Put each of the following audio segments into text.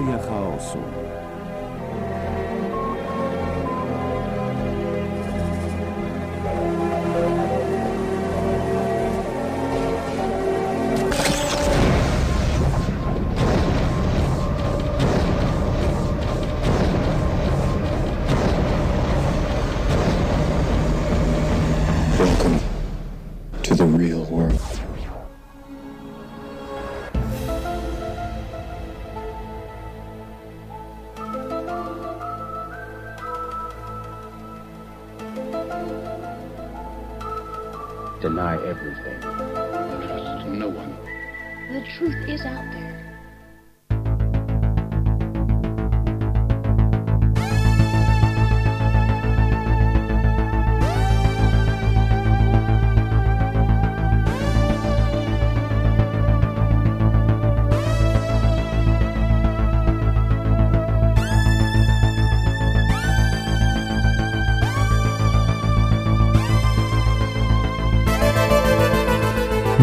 Teoria chaosu.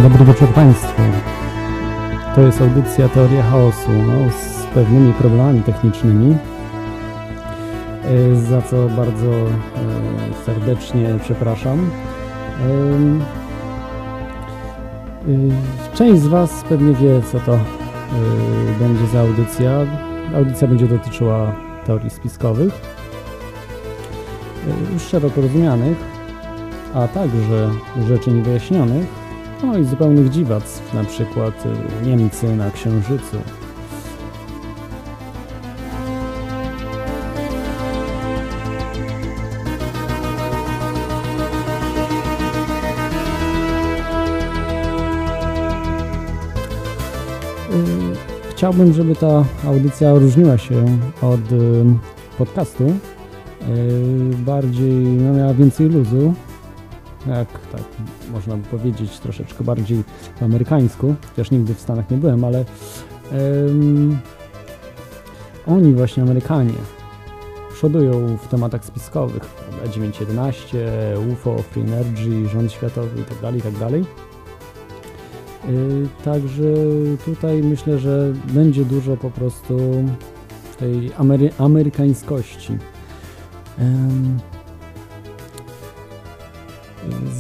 Dobry wieczór Państwu. To jest audycja Teoria Chaosu no, z pewnymi problemami technicznymi, e, za co bardzo e, serdecznie przepraszam. E, Część z Was pewnie wie, co to będzie za audycja. Audycja będzie dotyczyła teorii spiskowych, już szeroko rozumianych, a także rzeczy niewyjaśnionych, no i zupełnych dziwactw, na przykład y, Niemcy na Księżycu. Y, Chciałbym, żeby ta audycja różniła się od y, podcastu. Bardziej, no miała więcej luzu, jak tak można by powiedzieć, troszeczkę bardziej po amerykańsku, chociaż nigdy w Stanach nie byłem, ale em, oni właśnie, Amerykanie, przodują w tematach spiskowych, prawda, 911, UFO, Free Energy, rząd światowy itd., itd. Yy, Także tutaj myślę, że będzie dużo po prostu tej amery amerykańskości.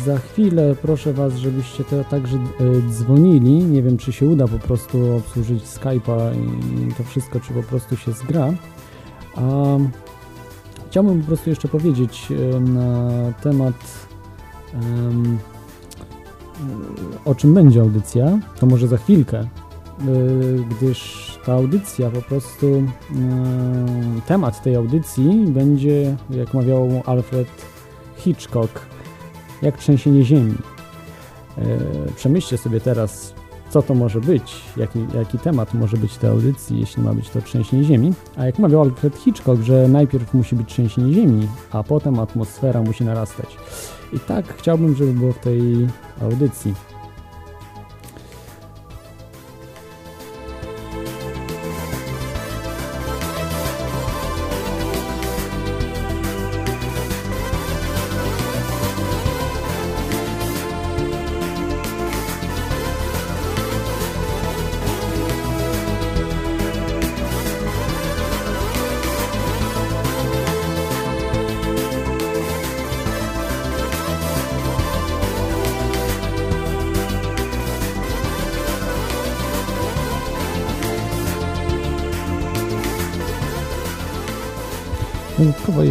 Za chwilę proszę Was, żebyście te także e, dzwonili. Nie wiem, czy się uda po prostu obsłużyć Skype'a i to wszystko, czy po prostu się zgra. A chciałbym po prostu jeszcze powiedzieć e, na temat em, o czym będzie audycja. To może za chwilkę, e, gdyż ta audycja po prostu em, temat tej audycji będzie, jak mawiał Alfred Hitchcock, jak trzęsienie ziemi. E, Przemyślcie sobie teraz, co to może być, jaki, jaki temat może być tej audycji, jeśli ma być to trzęsienie ziemi. A jak mawiał Alfred Hitchcock, że najpierw musi być trzęsienie ziemi, a potem atmosfera musi narastać. I tak chciałbym, żeby było w tej audycji.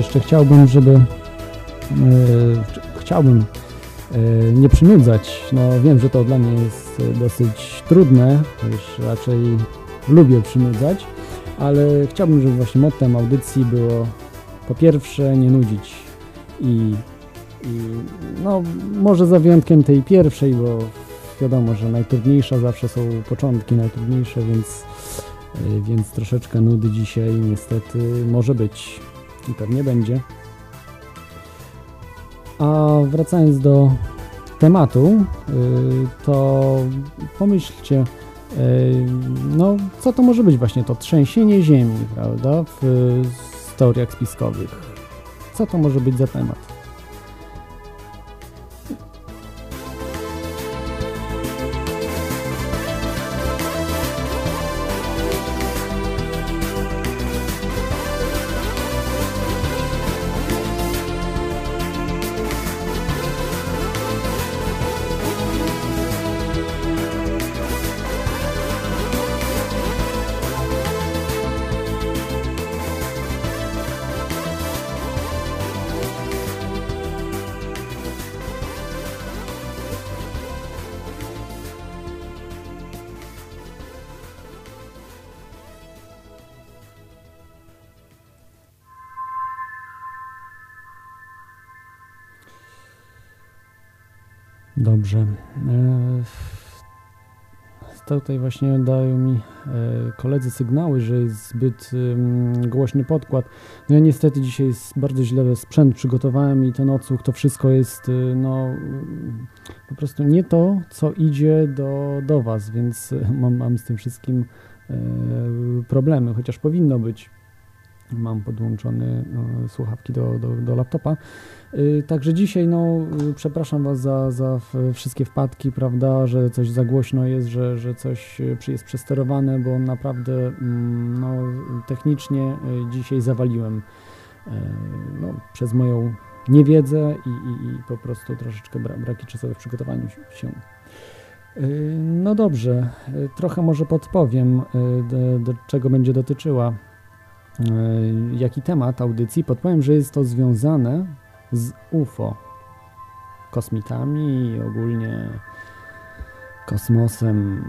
Jeszcze chciałbym, żeby ch- chciałbym e, nie przynudzać. No wiem, że to dla mnie jest dosyć trudne, już raczej lubię przynudzać, ale chciałbym, żeby właśnie mottem audycji było po pierwsze nie nudzić i, i no może za wyjątkiem tej pierwszej, bo wiadomo, że najtrudniejsza zawsze są początki najtrudniejsze, więc e, więc troszeczkę nudy dzisiaj niestety może być i pewnie będzie. A wracając do tematu, y, to pomyślcie, y, no co to może być właśnie to trzęsienie ziemi, prawda, w y, teoriach spiskowych. Co to może być za temat? Tutaj właśnie dają mi e, koledzy sygnały, że jest zbyt głośny podkład. No ja niestety dzisiaj bardzo źle sprzęt przygotowałem i ten odsłuch to wszystko jest y, no po prostu nie to, co idzie do, do Was, więc y, mam, mam z tym wszystkim e, problemy, chociaż powinno być. Mam podłączone e, słuchawki do, do, do laptopa. Y, Także dzisiaj, no, y, przepraszam Was za, za wszystkie wpadki, prawda, że coś za głośno jest, że, że coś y, jest przesterowane, bo naprawdę, mm, no, technicznie dzisiaj zawaliłem no, przez moją niewiedzę i, i, i po prostu troszeczkę bra braki czasowe w przygotowaniu się. No dobrze, trochę może podpowiem, do, do czego będzie dotyczyła jaki temat audycji. Podpowiem, że jest to związane z UFO, kosmitami i ogólnie kosmosem,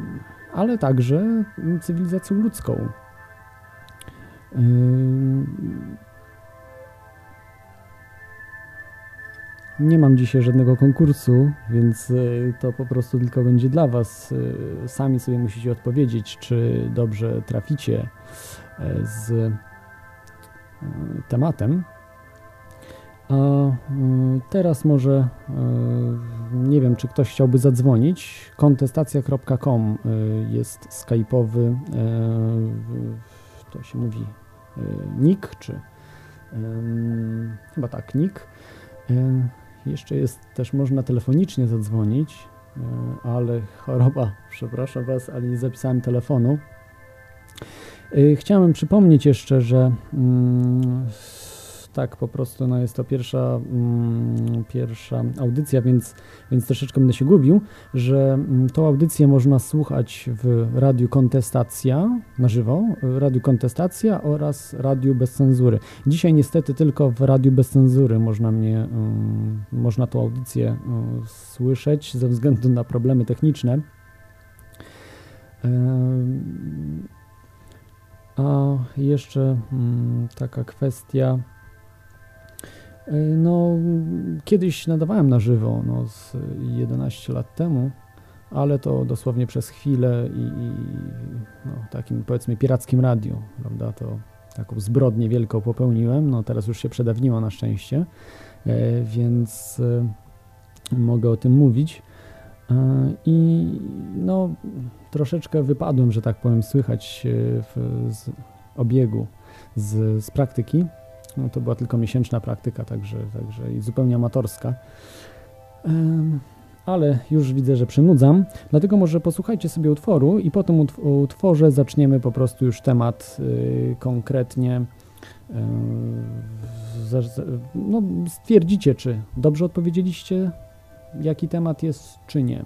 ale także cywilizacją ludzką. Nie mam dzisiaj żadnego konkursu, więc y, to po prostu tylko będzie dla Was. Y, Sami sobie musicie odpowiedzieć, czy dobrze traficie y, z tematem. A y, teraz może y, nie wiem, czy ktoś chciałby zadzwonić. Kontestacja.com y, jest skype'owy, w- to się mówi nick, czy chyba tak, nick. Jeszcze jest też można telefonicznie zadzwonić, ale choroba, przepraszam Was, ale nie zapisałem telefonu. Chciałem przypomnieć jeszcze, że mm, tak po prostu no jest to pierwsza, mm, pierwsza audycja, więc, więc troszeczkę będę się gubił, że mm, tą audycję można słuchać w Radiu Kontestacja na żywo, Radiu Kontestacja oraz Radiu Bez Cenzury. Dzisiaj niestety tylko w Radiu Bez Cenzury można mnie, mm, można tą audycję mm, słyszeć ze względu na problemy techniczne. A jeszcze mm, taka kwestia. Y, No, kiedyś nadawałem na żywo, no, z 11 lat temu, ale to dosłownie przez chwilę i, i no, takim powiedzmy pirackim radiu, prawda? To taką zbrodnię wielką popełniłem. No, teraz już się przedawniło na szczęście, e, więc e, mogę o tym mówić. E, I no, troszeczkę wypadłem, że tak powiem, słychać e, w, z obiegu, z, z praktyki. No, to była tylko miesięczna praktyka, także, także i zupełnie amatorska. Ale już widzę, że przynudzam, dlatego może posłuchajcie sobie utworu i po tym utw- utworze zaczniemy po prostu już temat y, konkretnie. y, no, stwierdzicie, czy dobrze odpowiedzieliście, jaki temat jest, czy nie.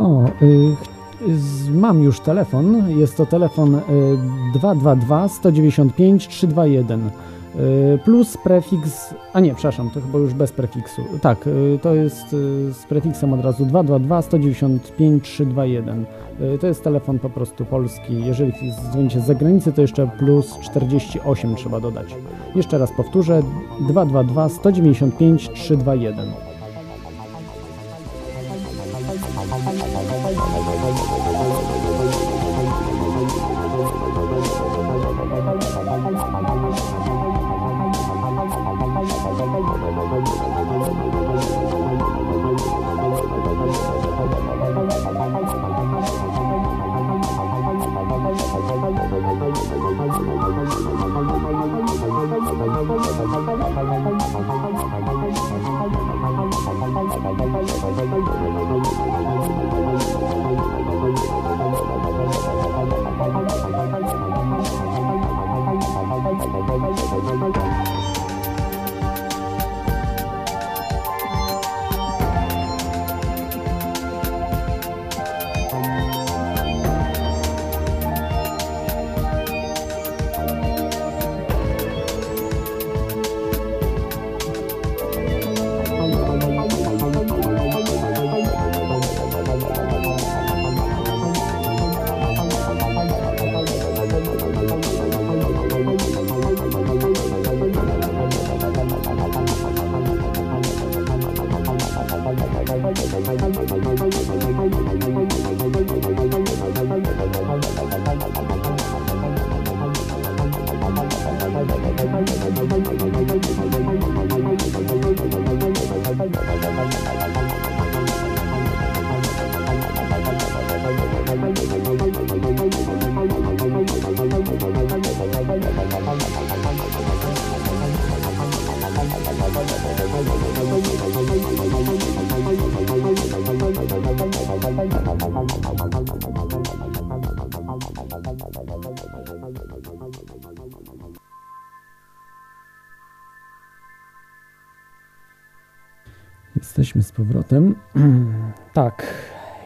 O, y, z, mam już telefon. Jest to telefon y, 222 195 321 y, plus prefiks. A nie, przepraszam, to chyba już bez prefiksu. Tak, y, to jest y, z prefiksem od razu 222 195 321. Y, to jest telefon po prostu polski. Jeżeli dzwonicie z zagranicy, to jeszcze plus 48 trzeba dodać. Jeszcze raz powtórzę: 222 195 321.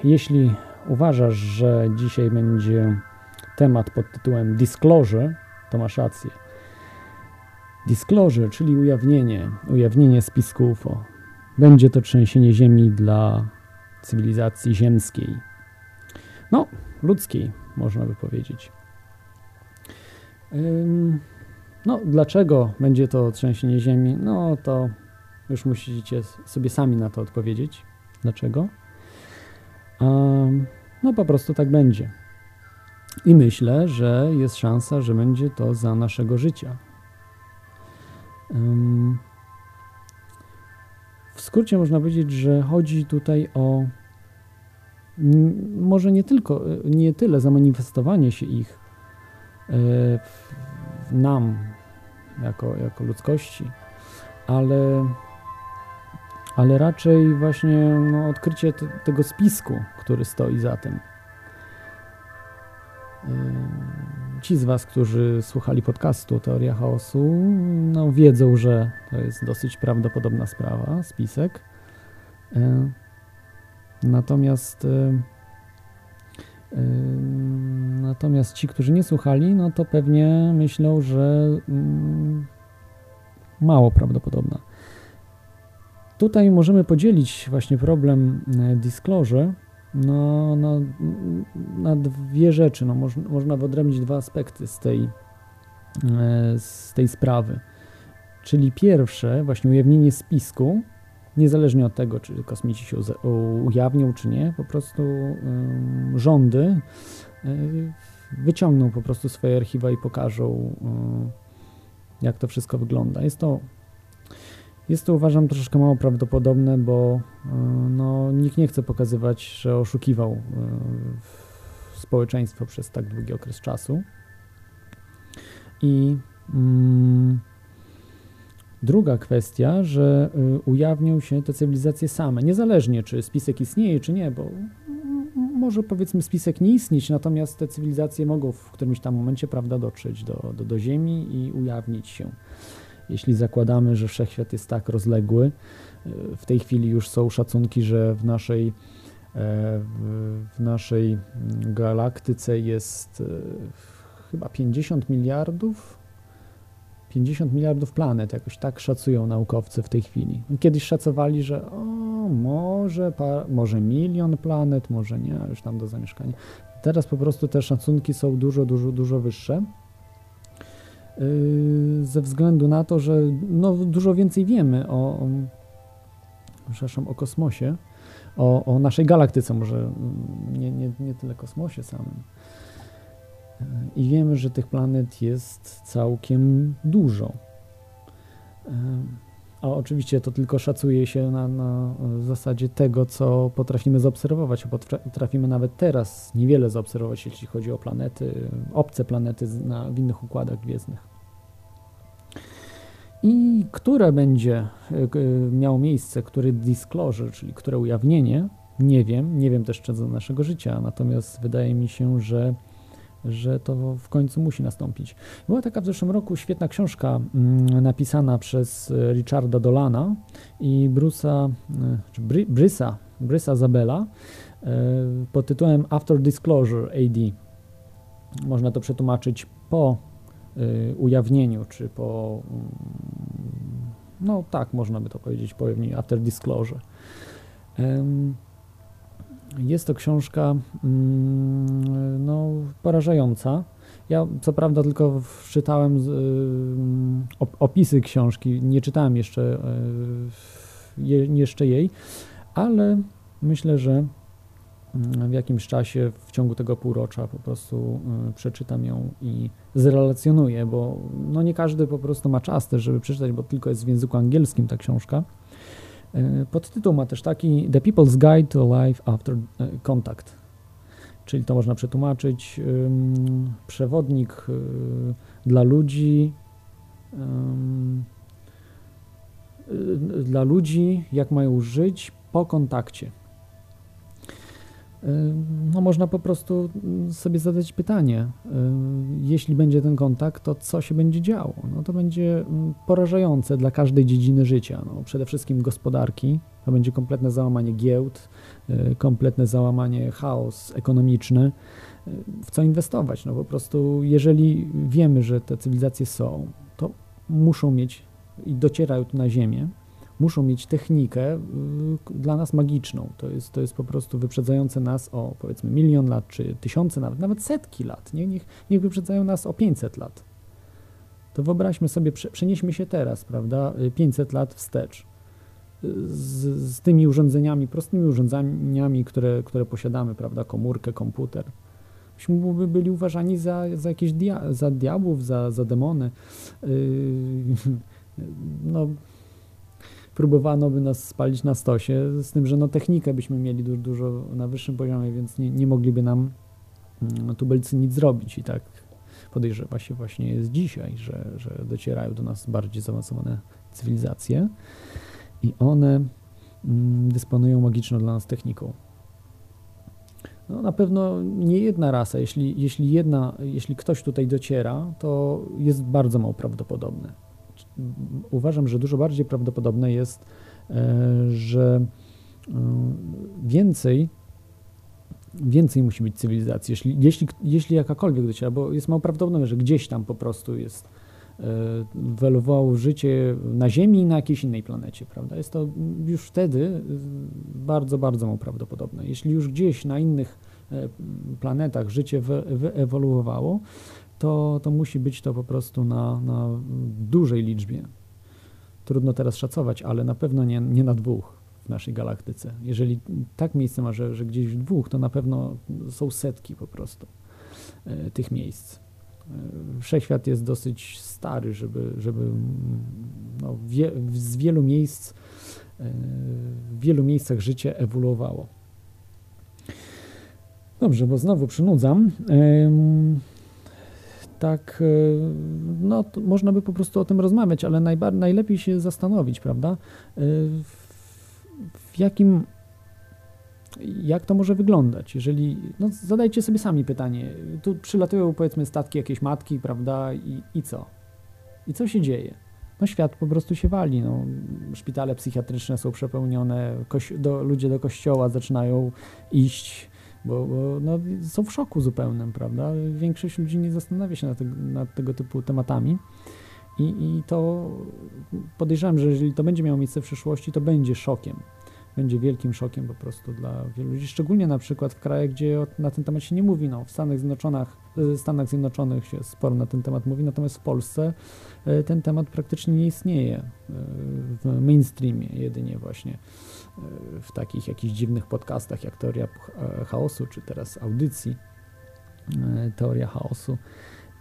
jeśli uważasz, że dzisiaj będzie temat pod tytułem Disclosure, to masz rację. Disclosure, czyli ujawnienie, ujawnienie spisku UFO. Będzie to trzęsienie ziemi dla cywilizacji ziemskiej. No, ludzkiej, można by powiedzieć. No, dlaczego będzie to trzęsienie ziemi? No, to już musicie sobie sami na to odpowiedzieć. Dlaczego? No, po prostu tak będzie. I myślę, że jest szansa, że będzie to za naszego życia. W skrócie można powiedzieć, że chodzi tutaj o może nie tylko, nie tyle zamanifestowanie się ich e, nam, jako, jako ludzkości, ale, ale raczej właśnie no, odkrycie te, tego spisku, który stoi za tym. Yy, Ci z Was, którzy słuchali podcastu Teoria Chaosu, no, wiedzą, że to jest dosyć prawdopodobna sprawa, spisek. Yy, Natomiast yy, natomiast ci, którzy nie słuchali, no to pewnie myślą, że mm, mało prawdopodobna. Tutaj możemy podzielić właśnie problem e, disclosure no, na, na dwie rzeczy. No, można, można wyodrębnić dwa aspekty z tej, e, z tej sprawy. Czyli pierwsze, właśnie ujawnienie spisku, niezależnie od tego, czy kosmici się ujawnią, czy nie, po prostu ym, rządy y, wyciągną po prostu swoje archiwa i pokażą, y, jak to wszystko wygląda. Jest to, jest to uważam troszeczkę mało prawdopodobne, bo y, no, nikt nie chce pokazywać, że oszukiwał y, społeczeństwo przez tak długi okres czasu. I mm, druga kwestia, że y, ujawnią się te cywilizacje same, niezależnie czy spisek istnieje, czy nie, bo może powiedzmy spisek nie istnieć, natomiast te cywilizacje mogą w którymś tam momencie, prawda, dotrzeć do, do, do Ziemi i ujawnić się. Jeśli zakładamy, że wszechświat jest tak rozległy, y, w tej chwili już są szacunki, że w naszej, e, w, naszej galaktyce jest e, chyba 50 miliardów 50 miliardów planet, jakoś tak szacują naukowcy w tej chwili. Kiedyś szacowali, że o, może, pa, może milion planet, może nie, już tam do zamieszkania. Teraz po prostu te szacunki są dużo, dużo, dużo wyższe. Yy, ze względu na to, że no, dużo więcej wiemy o, o, o kosmosie, o, o naszej galaktyce, może mm, nie, nie, nie tyle kosmosie samym. I wiemy, że tych planet jest całkiem dużo. A oczywiście to tylko szacuje się na, na zasadzie tego, co potrafimy zaobserwować, potrafimy nawet teraz niewiele zaobserwować, jeśli chodzi o planety, obce planety na, w innych układach gwiezdnych. I które będzie miało miejsce, który disclosure, czyli które ujawnienie, nie wiem, nie wiem też czy do naszego życia, natomiast wydaje mi się, że że to w końcu musi nastąpić. Była taka w zeszłym roku świetna książka mm, napisana przez Richarda Dolana i Bruce'a, czy Bry, Brysa, Brysa Zabela e, pod tytułem After Disclosure AD. Można to przetłumaczyć po e, ujawnieniu, czy po mm, no tak, można by to powiedzieć po ujawnieniu, After Disclosure. Jest to książka mm, no, porażająca. Ja co prawda tylko czytałem y, opisy książki, nie czytałem jeszcze, y, je, jeszcze jej, ale myślę, że mm, w jakimś czasie w ciągu tego półrocza po prostu y, przeczytam ją i zrelacjonuję, bo no nie każdy po prostu ma czas też, żeby przeczytać, bo tylko jest w języku angielskim ta książka. Podtytuł ma też taki The People's Guide to Life After Contact, czyli to można przetłumaczyć przewodnik dla ludzi y, dla ludzi, jak mają żyć po kontakcie. No, można po prostu mm, sobie zadać pytanie, jeśli będzie ten kontakt, to co się będzie działo? No, to będzie mm, porażające dla każdej dziedziny życia. No, przede wszystkim gospodarki, to będzie kompletne załamanie giełd, y, kompletne załamanie chaos ekonomiczny. W co inwestować? No po prostu, jeżeli wiemy, że te cywilizacje są, to muszą mieć i docierają tu na Ziemię, muszą mieć technikę y, dla nas magiczną. To jest, to jest po prostu wyprzedzające nas o powiedzmy milion lat, czy tysiące nawet, nawet setki lat. Nie? Niech, niech wyprzedzają nas o 500 lat. To wyobraźmy sobie, przenieśmy się teraz, prawda, 500 lat wstecz. Z, z tymi urządzeniami, prostymi urządzeniami, które, które posiadamy, prawda, komórkę, komputer. Myśmy byli uważani za, za jakieś dia, za diabłów, za, za demony. Yy, no, próbowano by nas spalić na stosie, z tym, że no technikę byśmy mieli dużo, dużo na wyższym poziomie, więc nie, nie mogliby nam mm, tubelcy nic zrobić. I tak podejrzewa się właśnie jest dzisiaj, że, że docierają do nas bardziej zaawansowane cywilizacje i one mm, dysponują magiczną dla nas techniką. No, na pewno nie jedna rasa, jeśli, jeśli, jedna, jeśli ktoś tutaj dociera, to jest bardzo mało prawdopodobne uważam, że dużo bardziej prawdopodobne jest, e, że e, więcej więcej musi być cywilizacji, jeśli, jeśli, jeśli jakakolwiek dociera, bo jest mało prawdopodobne, że gdzieś tam po prostu jest wylowało życie na Ziemi i na jakiejś innej planecie, prawda? Jest to już wtedy bardzo, bardzo mało prawdopodobne. Jeśli już gdzieś na innych planetach życie wyewoluowało, to, to musi być to po prostu na, na dużej liczbie. Trudno teraz szacować, ale na pewno nie, nie na dwóch w naszej galaktyce. Jeżeli tak miejsce ma, że, że gdzieś w dwóch, to na pewno są setki po prostu e, tych miejsc. E, wszechświat jest dosyć stary, żeby, żeby no, wie, z wielu miejsc, e, w wielu miejscach życie ewoluowało. Dobrze, bo znowu przynudzam tak, e, no można by po prostu o tym rozmawiać, ale najlepiej się zastanowić, prawda, e, w jakim, jak to może wyglądać, jeżeli, no zadajcie sobie sami pytanie, tu przylatują powiedzmy statki jakieś matki, prawda, i, i co? I co się dzieje? No świat po prostu się wali, no, szpitale psychiatryczne są przepełnione, do, ludzie do kościoła zaczynają iść, bo, bo no, są w szoku zupełnym, prawda? Większość ludzi nie zastanawia się nad, te, nad tego typu tematami. I, I to podejrzewam, że jeżeli to będzie miało miejsce w przyszłości, to będzie szokiem. Będzie wielkim szokiem po prostu dla wielu ludzi, szczególnie na przykład w krajach, gdzie na ten temat się nie mówi. No, w Stanach Zjednoczonych, Stanach Zjednoczonych się sporo na ten temat mówi, natomiast w Polsce e, ten temat praktycznie nie istnieje e, w mainstreamie jedynie właśnie w takich jakichś dziwnych podcastach jak Teoria e, Chaosu, czy teraz audycji e, Teoria Chaosu,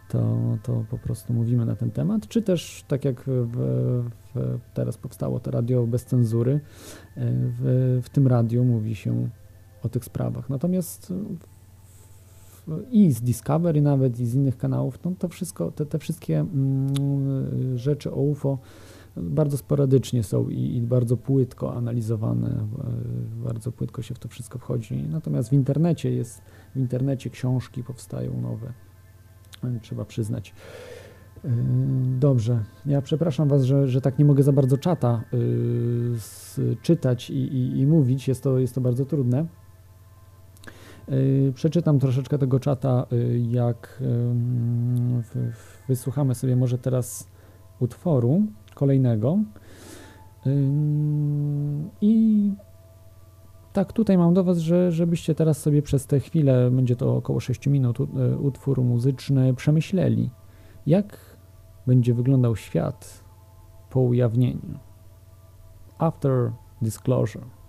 to, to po prostu mówimy na ten temat, czy też tak jak w, w, teraz powstało to radio bez cenzury, e, w, w tym radiu mówi się o tych sprawach. Natomiast i z Discovery nawet, i z innych kanałów, no to wszystko, te, te wszystkie mm, rzeczy o UFO bardzo sporadycznie są i, i, bardzo płytko analizowane, e, bardzo płytko się w to wszystko wchodzi. Natomiast w internecie jest, w internecie książki powstają nowe, e, trzeba przyznać. E, dobrze, ja przepraszam Was, że, że tak nie mogę za bardzo czata czytać i, i, i, mówić, jest to, jest to bardzo trudne. Przeczytam troszeczkę tego czata, jak wysłuchamy sobie może teraz utworu kolejnego. I tak, tutaj mam do Was, że żebyście teraz sobie przez tę chwilę, będzie to około 6 minut, e, utwór muzyczny, przemyśleli, jak będzie wyglądał świat po ujawnieniu. After disclosure.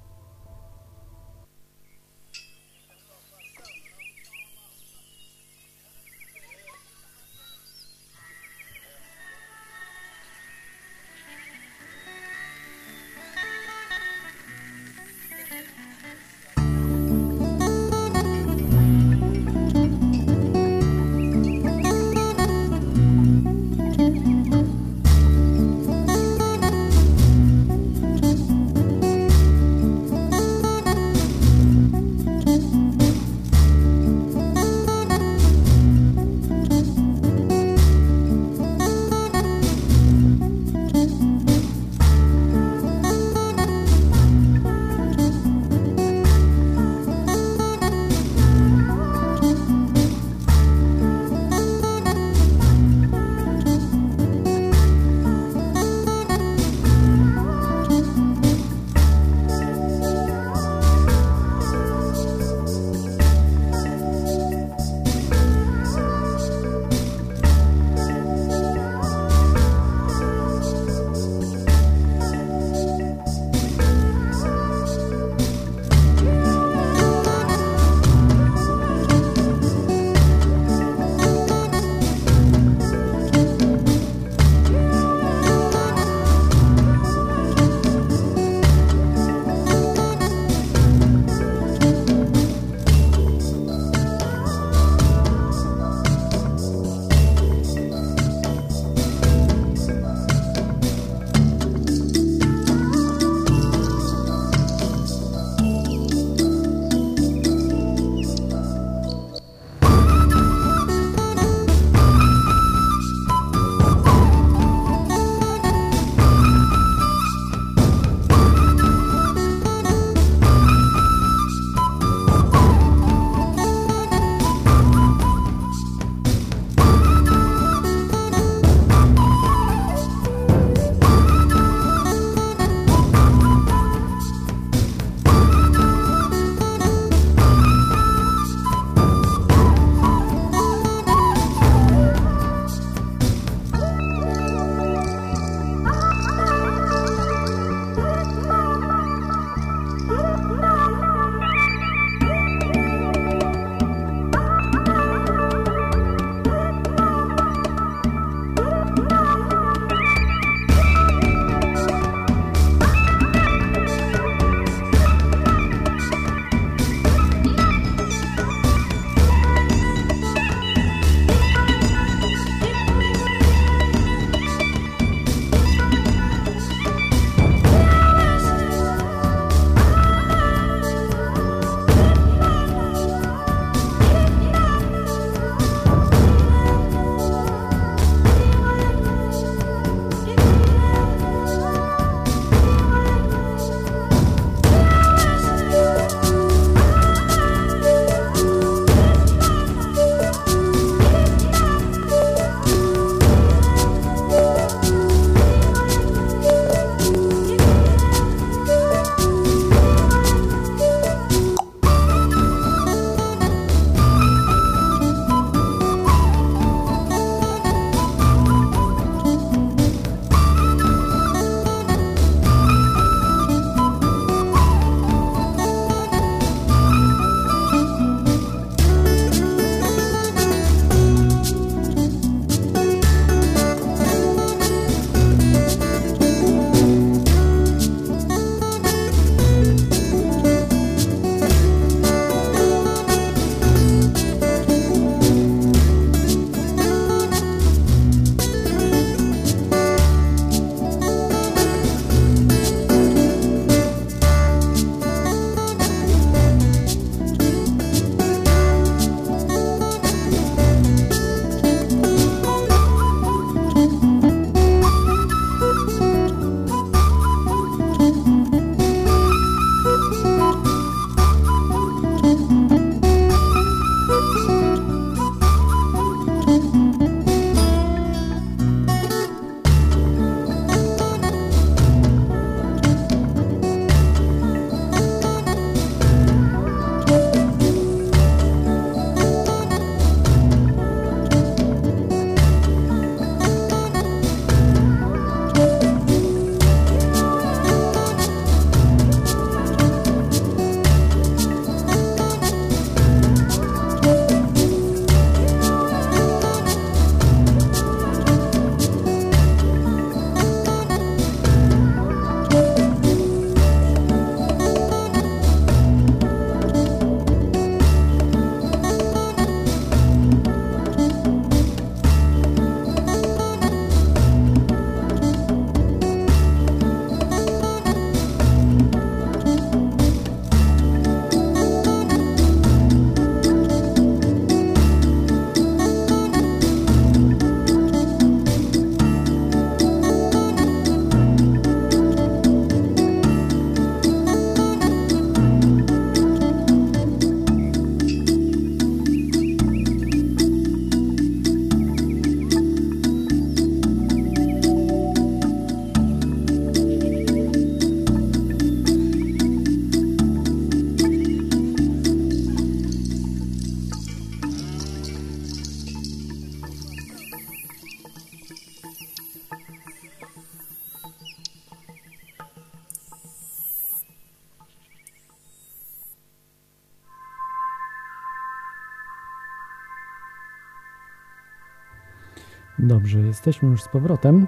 Jesteśmy już z powrotem.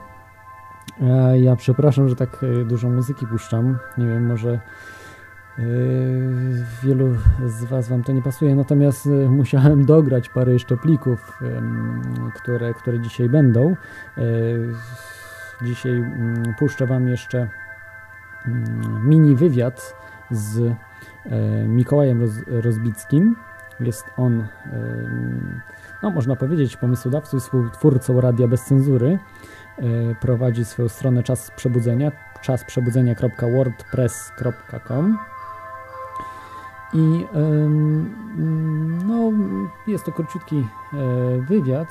E, Ja przepraszam, że tak e, dużo muzyki puszczam. Nie wiem, może e, wielu z Was Wam to nie pasuje, natomiast musiałem dograć parę jeszcze plików, które, które dzisiaj będą. Dzisiaj mm, puszczę Wam jeszcze mm, mini wywiad z Mikołajem Roz, Rozbickim. Jest on, no można powiedzieć, pomysłodawcą i współtwórcą Radia Bez Cenzury. E, Prowadzi swoją stronę Czas Przebudzenia, czasprzebudzenia.wordpress.com i no, jest to króciutki e, wywiad.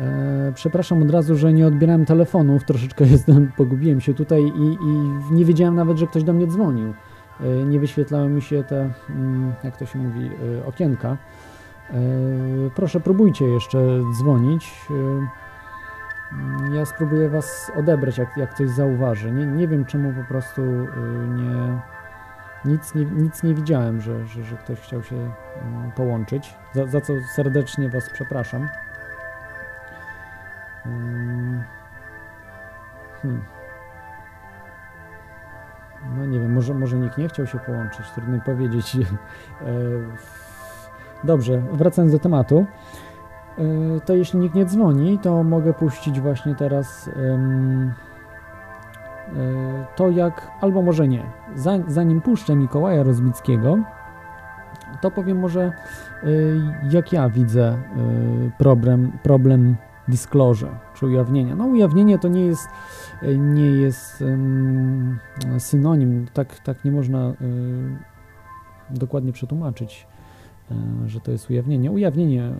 E, Przepraszam od razu, że nie odbierałem telefonów, troszeczkę jestem, pogubiłem się tutaj i, i nie wiedziałem nawet, że ktoś do mnie dzwonił. Nie wyświetlały mi się te, mm, jak to się mówi, okienka. E, Proszę, próbujcie jeszcze dzwonić. E, Ja spróbuję Was odebrać, jak, jak coś zauważy. Nie, nie wiem, czemu po prostu e, nie, nic, nie, nic nie widziałem, że, że, że ktoś chciał się mm, połączyć, za, za co serdecznie Was przepraszam. Mm. Hmm. No nie wiem, może, może nikt nie chciał się połączyć, trudno mi powiedzieć. Dobrze, wracając do tematu, e, to jeśli nikt nie dzwoni, to mogę puścić właśnie teraz e, to jak, albo może nie. Za- Zanim puszczę Mikołaja Rozbickiego, to powiem może e, jak ja widzę problem, problem disclosure, czy ujawnienia. No ujawnienie to nie jest, nie jest synonim, tak, tak nie można dokładnie przetłumaczyć, że to jest ujawnienie. Ujawnienie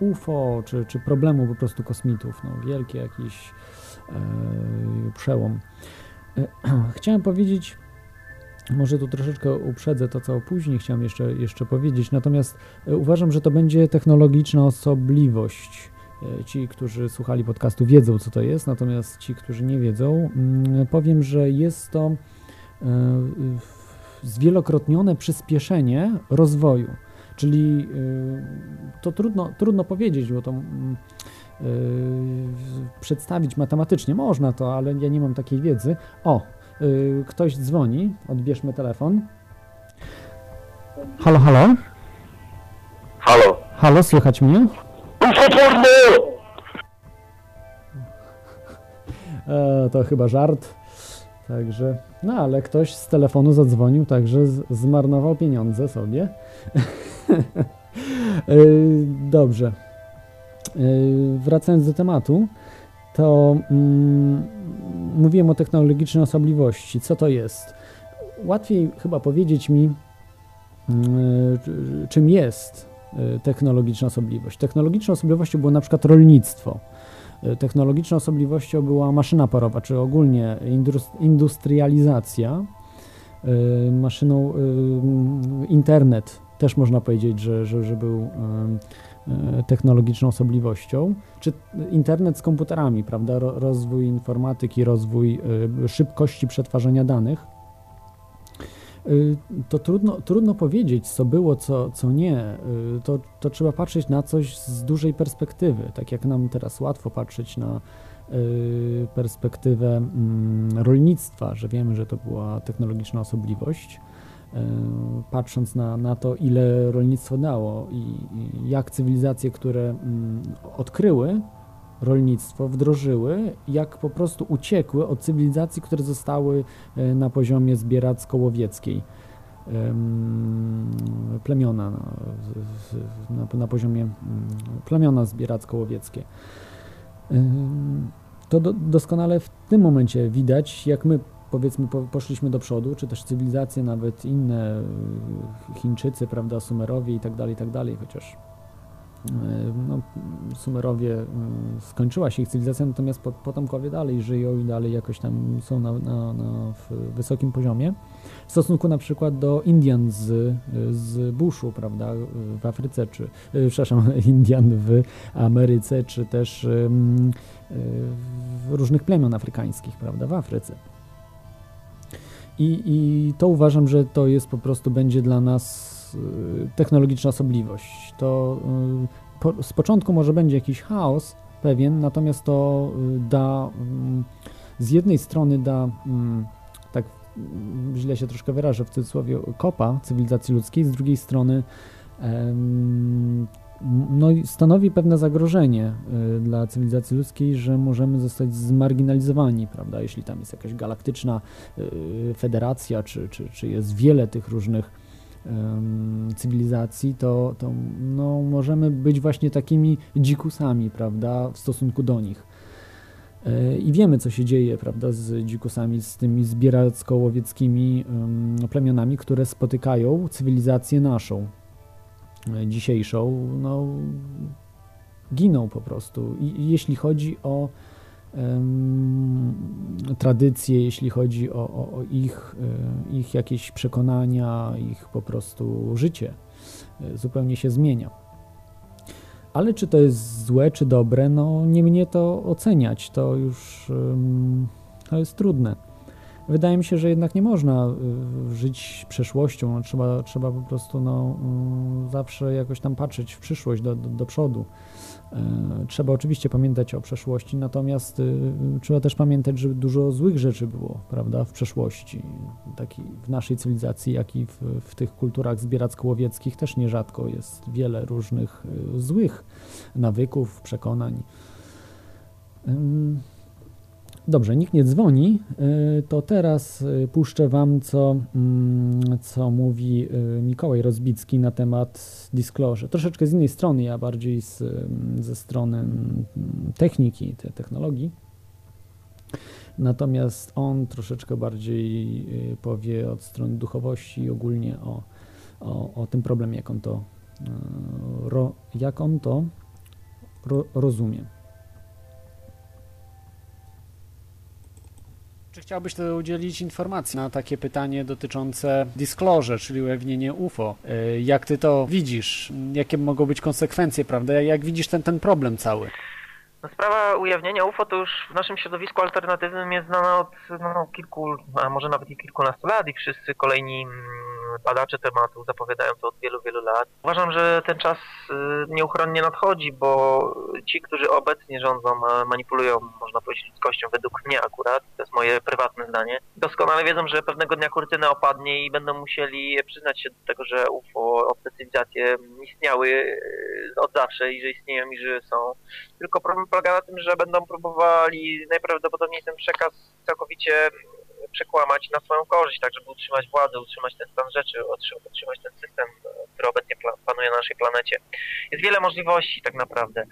UFO, czy, czy problemu po prostu kosmitów, no wielki jakiś e, przełom. E, Chciałem powiedzieć, może tu troszeczkę uprzedzę to, co później chciałem jeszcze, jeszcze powiedzieć, natomiast e, uważam, że to będzie technologiczna osobliwość. E, Ci, którzy słuchali podcastu, wiedzą, co to jest, natomiast ci, którzy nie wiedzą, mm, powiem, że jest to e, zwielokrotnione przyspieszenie rozwoju. Czyli y, to trudno, trudno powiedzieć, bo to mm, y, przedstawić matematycznie można to, ale ja nie mam takiej wiedzy. O, y, ktoś dzwoni, odbierzmy telefon. Halo, halo? Halo. Halo, słychać mnie? E, to chyba żart. Także, no ale ktoś z telefonu zadzwonił, także zmarnował pieniądze sobie. E, Dobrze. E, Wracając do tematu, to mm, mówiłem o technologicznej osobliwości. Co to jest? Łatwiej chyba powiedzieć mi, mm, czy- czym jest e, technologiczna osobliwość. Technologiczną osobliwością było na przykład rolnictwo. E, Technologiczną osobliwością była maszyna parowa, czy ogólnie indus- industrializacja. E, Maszyną e, internet też można powiedzieć, że, że, że był technologiczną osobliwością. Czy internet z komputerami, prawda? Ro- Rozwój informatyki, rozwój szybkości przetwarzania danych. Y, To trudno, trudno powiedzieć, co było, co, co nie. Y, To, to trzeba patrzeć na coś z dużej perspektywy. Tak jak nam teraz łatwo patrzeć na y, perspektywę mm, rolnictwa, że wiemy, że to była technologiczna osobliwość. Patrząc na, na to, ile rolnictwo dało i, i jak cywilizacje, które mm, odkryły rolnictwo, wdrożyły, jak po prostu uciekły od cywilizacji, które zostały e, na poziomie zbieracko-łowieckiej em, plemiona, no, na, na poziomie mm, plemiona zbieracko-łowieckie. To do, doskonale w tym momencie widać, jak my powiedzmy po, poszliśmy do przodu, czy też cywilizacje nawet inne, y, Chińczycy, prawda, Sumerowie i tak dalej, i tak dalej, chociaż no, Sumerowie y, skończyła się ich cywilizacja, natomiast po- potomkowie dalej żyją i dalej jakoś tam są na, na, na wysokim poziomie. W stosunku na przykład do Indian z, z Bushu, prawda, w Afryce, czy, y, przepraszam, Indian w Ameryce, czy też różnych plemion afrykańskich, prawda, w Afryce. I, I to uważam, że to jest po prostu będzie dla nas technologiczna osobliwość. To y, po, z początku może będzie jakiś chaos, pewien, natomiast to y, da mm, z jednej strony da mm, tak mm, źle się troszkę wyrażę w cudzysłowie kopa cywilizacji ludzkiej, z drugiej strony no, stanowi pewne zagrożenie y, dla cywilizacji ludzkiej, że możemy zostać zmarginalizowani, prawda? Jeśli tam jest jakaś galaktyczna y, federacja, czy, czy, czy jest wiele tych różnych cywilizacji, to, to no, możemy być właśnie takimi dzikusami, prawda, w stosunku do nich. E, I wiemy, co się dzieje, prawda, z dzikusami, z tymi zbieracko-łowieckimi em, plemionami, które spotykają cywilizację naszą, e, dzisiejszą, no, giną po prostu. I jeśli chodzi o tradycje, jeśli chodzi o, o, o ich, e, ich jakieś przekonania, ich po prostu życie, e, zupełnie się zmienia. Ale czy to jest złe, czy dobre, no nie mnie to oceniać, to już to jest trudne. Wydaje mi się, że jednak nie można y, żyć przeszłością, trzeba, trzeba po prostu no, y, zawsze jakoś tam patrzeć w przyszłość, do, do, do przodu. E, Trzeba oczywiście pamiętać o przeszłości, natomiast y, trzeba też pamiętać, że dużo złych rzeczy było, prawda, w przeszłości. Taki w naszej cywilizacji, jak i w, w tych kulturach zbieracko-łowieckich też nierzadko jest wiele różnych y, złych nawyków, przekonań. Dobrze, nikt nie dzwoni, y, to teraz y, puszczę Wam, co, mm, co mówi y, Mikołaj Rozbicki na temat Disclosure. Troszeczkę z innej strony, ja bardziej z, ym, ze strony mm, techniki, te technologii. Natomiast on troszeczkę bardziej powie od strony duchowości ogólnie o, o, o tym problemie, jak on to, jak on to ro, rozumie. Czy chciałbyś to udzielić informacji na takie pytanie dotyczące disclosure, czyli ujawnienie UFO? Y, Jak ty to widzisz? Jakie mogą być konsekwencje, prawda? Jak widzisz ten, ten problem cały? No, sprawa ujawnienia UFO to już w naszym środowisku alternatywnym jest znana od no, kilku, a może nawet i kilkunastu lat i wszyscy kolejni mm, badacze tematu zapowiadają to od wielu, wielu lat. Uważam, że ten czas y, nieuchronnie nadchodzi, bo ci, którzy obecnie rządzą, ma- manipulują, można powiedzieć, ludzkością, według mnie akurat, to jest moje prywatne zdanie, doskonale wiedzą, że pewnego dnia kurtyna opadnie i będą musieli przyznać się do tego, że UFO, obce cywilizacje istniały y, od zawsze i że istnieją i że są. Tylko problem polega na tym, że będą próbowali najprawdopodobniej ten przekaz całkowicie przekłamać na swoją korzyść, tak żeby utrzymać władzę, utrzymać ten stan rzeczy, utrzy- utrzymać ten system, e, który obecnie panuje na naszej planecie. Jest wiele możliwości tak naprawdę.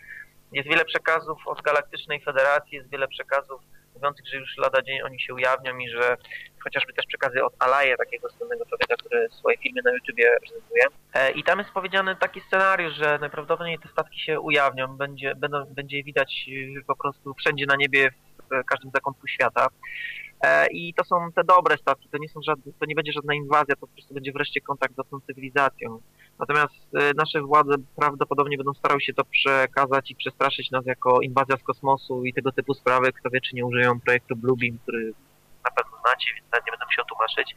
Jest wiele przekazów od Galaktycznej Federacji, jest wiele przekazów mówiących, że już lada dzień oni się ujawnią i że chociażby też przekazy od Alaje, takiego słynnego człowieka, który swoje filmy na YouTubie prezentuje. E, I tam jest powiedziany taki scenariusz, że najprawdopodobniej te statki się ujawnią, będzie, będą, będzie widać y, po prostu wszędzie na niebie, w e, każdym zakątku świata. E, I to są te dobre statki, to nie są żadne, to nie będzie żadna inwazja, to po prostu będzie wreszcie kontakt z obcą cywilizacją. Natomiast e, nasze władze prawdopodobnie będą starały się to przekazać i przestraszyć nas jako inwazja z kosmosu i tego typu sprawy. Kto wie, czy nie użyją projektu Bluebeam, który na pewno znacie, więc nawet nie będę musiał tłumaczyć,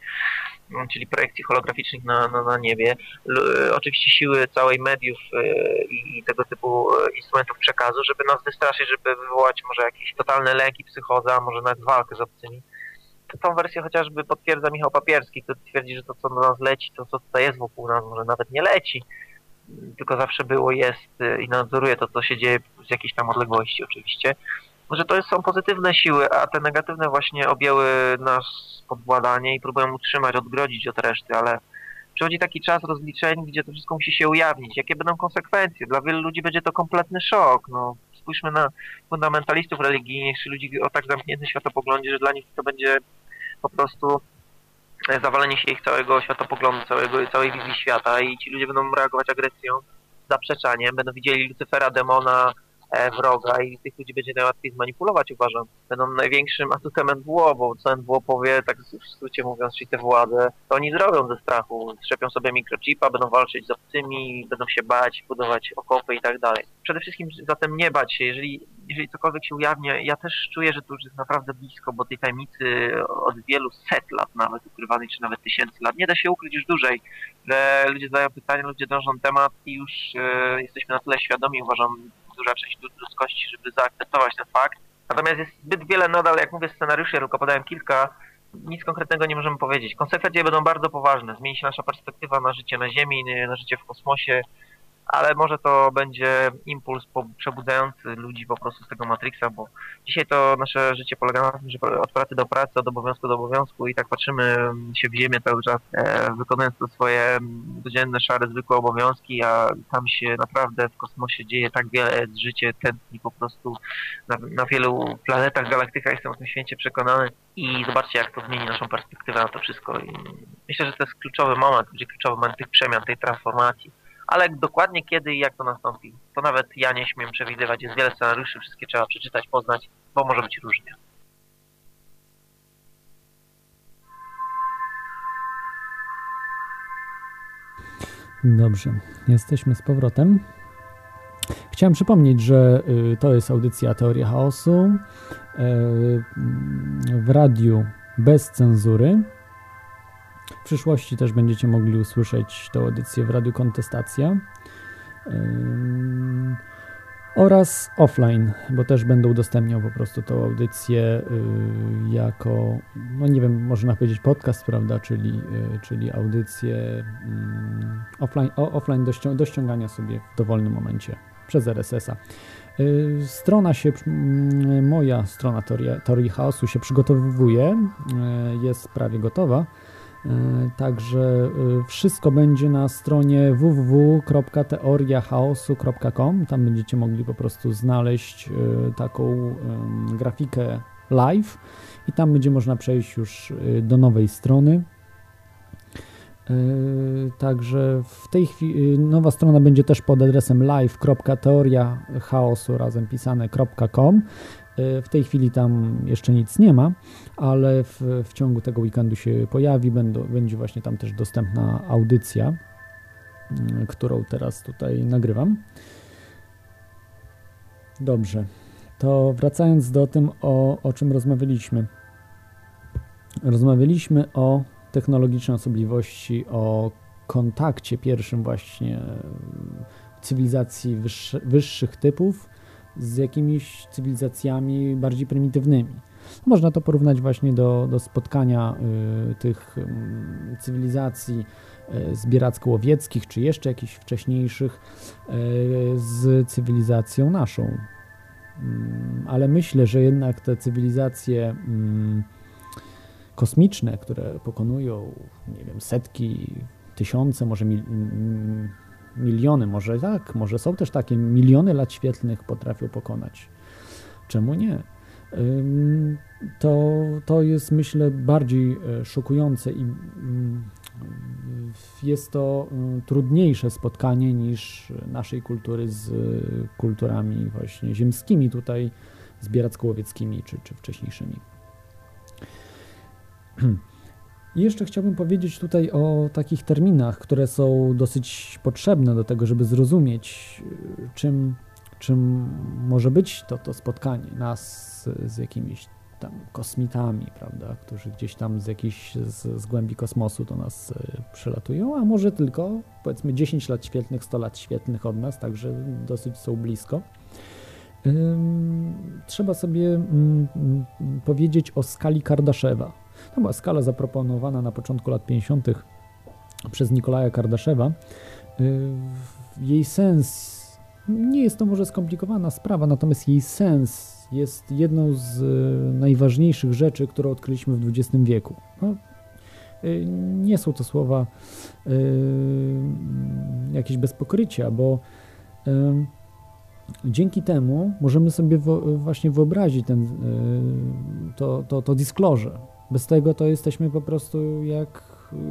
Mm, czyli projekcji holograficznych na, na, na niebie. L, e, oczywiście siły całej mediów i, i tego typu instrumentów przekazu, żeby nas wystraszyć, żeby wywołać może jakieś totalne lęki, psychoza, może nawet walkę z obcymi tą wersję chociażby potwierdza Michał Papierski, który twierdzi, że to, co do nas leci, to, co tutaj jest wokół nas, może nawet nie leci, tylko zawsze było, jest y, i nadzoruje to, co się dzieje z jakiejś tam odległości oczywiście. Że to są pozytywne siły, a te negatywne właśnie objęły nas podwładanie i próbują utrzymać, odgrodzić od reszty, ale przychodzi taki czas rozliczeń, gdzie to wszystko musi się ujawnić. Jakie będą konsekwencje? Dla wielu ludzi będzie to kompletny szok. No, spójrzmy na fundamentalistów religijnych, czy ludzi o tak zamkniętym światopoglądzie, że dla nich to będzie po prostu e, zawalenie się ich całego światopoglądu, całego, całej wizji świata i ci ludzie będą reagować agresją, zaprzeczaniem, będą widzieli Lucyfera, demona, wroga i tych ludzi będzie najłatwiej zmanipulować, uważam. Będą największym atutem NWO, bo co NWO powie, tak w skrócie mówiąc, czyli te władze, to oni zrobią ze strachu, strzepią sobie mikrochipa, będą walczyć z obcymi, będą się bać, budować okopy i tak dalej. Przede wszystkim zatem nie bać się, jeżeli, jeżeli cokolwiek się ujawnia, ja też czuję, że to już jest naprawdę blisko, bo tej tajemnicy od wielu set lat nawet ukrywanej, czy nawet tysięcy lat, nie da się ukryć już dłużej, że ludzie zadają pytania, ludzie dążą temat i już e, jesteśmy na tyle świadomi, uważam, duża część lud- ludzkości, żeby zaakceptować ten fakt. Natomiast jest zbyt wiele nadal, jak mówię, scenariuszy, ja tylko podałem kilka, nic konkretnego nie możemy powiedzieć. Konsekwencje będą bardzo poważne. Zmieni się nasza perspektywa na życie na Ziemi, na życie w kosmosie, ale może to będzie impuls przebudzający ludzi po prostu z tego Matrixa, bo dzisiaj to nasze życie polega na tym, że od pracy do pracy, od obowiązku do obowiązku i tak patrzymy mm, się w ziemię cały czas, e, wykonując to swoje mm, codzienne, szare, zwykłe obowiązki, a tam się naprawdę w kosmosie dzieje tak wiele, życie tętni po prostu na, na wielu planetach, galaktykach, jestem o tym święcie przekonany i zobaczcie, jak to zmieni naszą perspektywę na to wszystko. I myślę, że to jest kluczowy moment, będzie kluczowy moment tych przemian, tej transformacji. Ale dokładnie kiedy i jak to nastąpi, to nawet ja nie śmiem przewidywać. Jest wiele scenariuszy, wszystkie trzeba przeczytać, poznać, bo może być różnie. Dobrze, jesteśmy z powrotem. Chciałem przypomnieć, że y, to jest audycja Teoria Chaosu y, w radiu bez cenzury. W przyszłości też będziecie mogli usłyszeć tę audycję w radiu Kontestacja. Oraz offline, bo też będę udostępniał po prostu tą audycję y, jako, no nie wiem, można powiedzieć podcast, prawda, czyli, y, czyli audycję offline, offline do, ścią- do ściągania sobie w dowolnym momencie przez RSS-a. Y, Strona się, moja strona teorii chaosu się przygotowuje, jest prawie gotowa. Y, Także y, wszystko będzie na stronie www.teoriachaosu.com. Tam będziecie mogli po prostu znaleźć y, taką grafikę live i tam będzie można przejść już do nowej strony. Także w tej chwili nowa strona będzie też pod adresem live.teoriachaosu razem pisane.com. Y, W tej chwili tam jeszcze nic nie ma, ale w, w ciągu tego weekendu się pojawi, będą, będzie właśnie tam też dostępna audycja, którą teraz tutaj nagrywam. Dobrze, to wracając do tym, o, o czym rozmawialiśmy. Rozmawialiśmy o technologicznej osobliwości, o kontakcie pierwszym właśnie cywilizacji wyższy, wyższych typów z jakimiś cywilizacjami bardziej prymitywnymi. Można to porównać właśnie do, do spotkania y, tych y, cywilizacji y, zbieracko-łowieckich, czy jeszcze jakichś wcześniejszych y, z cywilizacją naszą. Mm, Ale myślę, że jednak te cywilizacje mm, kosmiczne, które pokonują, nie wiem, setki, tysiące, może mil, miliony, może tak, może są też takie miliony lat świetlnych potrafią pokonać. Czemu nie? To, to jest, myślę, bardziej e, szokujące i mm, jest to y, trudniejsze spotkanie niż naszej kultury z y, kulturami właśnie ziemskimi tutaj, zbieracko-łowieckimi czy, czy wcześniejszymi. I jeszcze chciałbym powiedzieć tutaj o takich terminach, które są dosyć potrzebne do tego, żeby zrozumieć, y, czym, czym może być to, to spotkanie nas z, jakimiś tam kosmitami, prawda, którzy gdzieś tam z jakichś z, z głębi kosmosu do nas y, przylatują, a może tylko powiedzmy 10 lat świetlnych, 100 lat świetlnych od nas, także dosyć są blisko. Trzeba sobie mm, mm, powiedzieć o skali Kardaszewa. To była skala zaproponowana na początku lat 50. przez Nikolaja Kardaszewa. Y, Jej sens, nie jest to może skomplikowana sprawa, natomiast jej sens jest jedną z y, najważniejszych rzeczy, które odkryliśmy w XX wieku. No, y, nie są to słowa jakieś bez pokrycia, bo dzięki temu możemy sobie właśnie wyobrazić ten, to, to, to disclosure. Bez tego to jesteśmy po prostu jak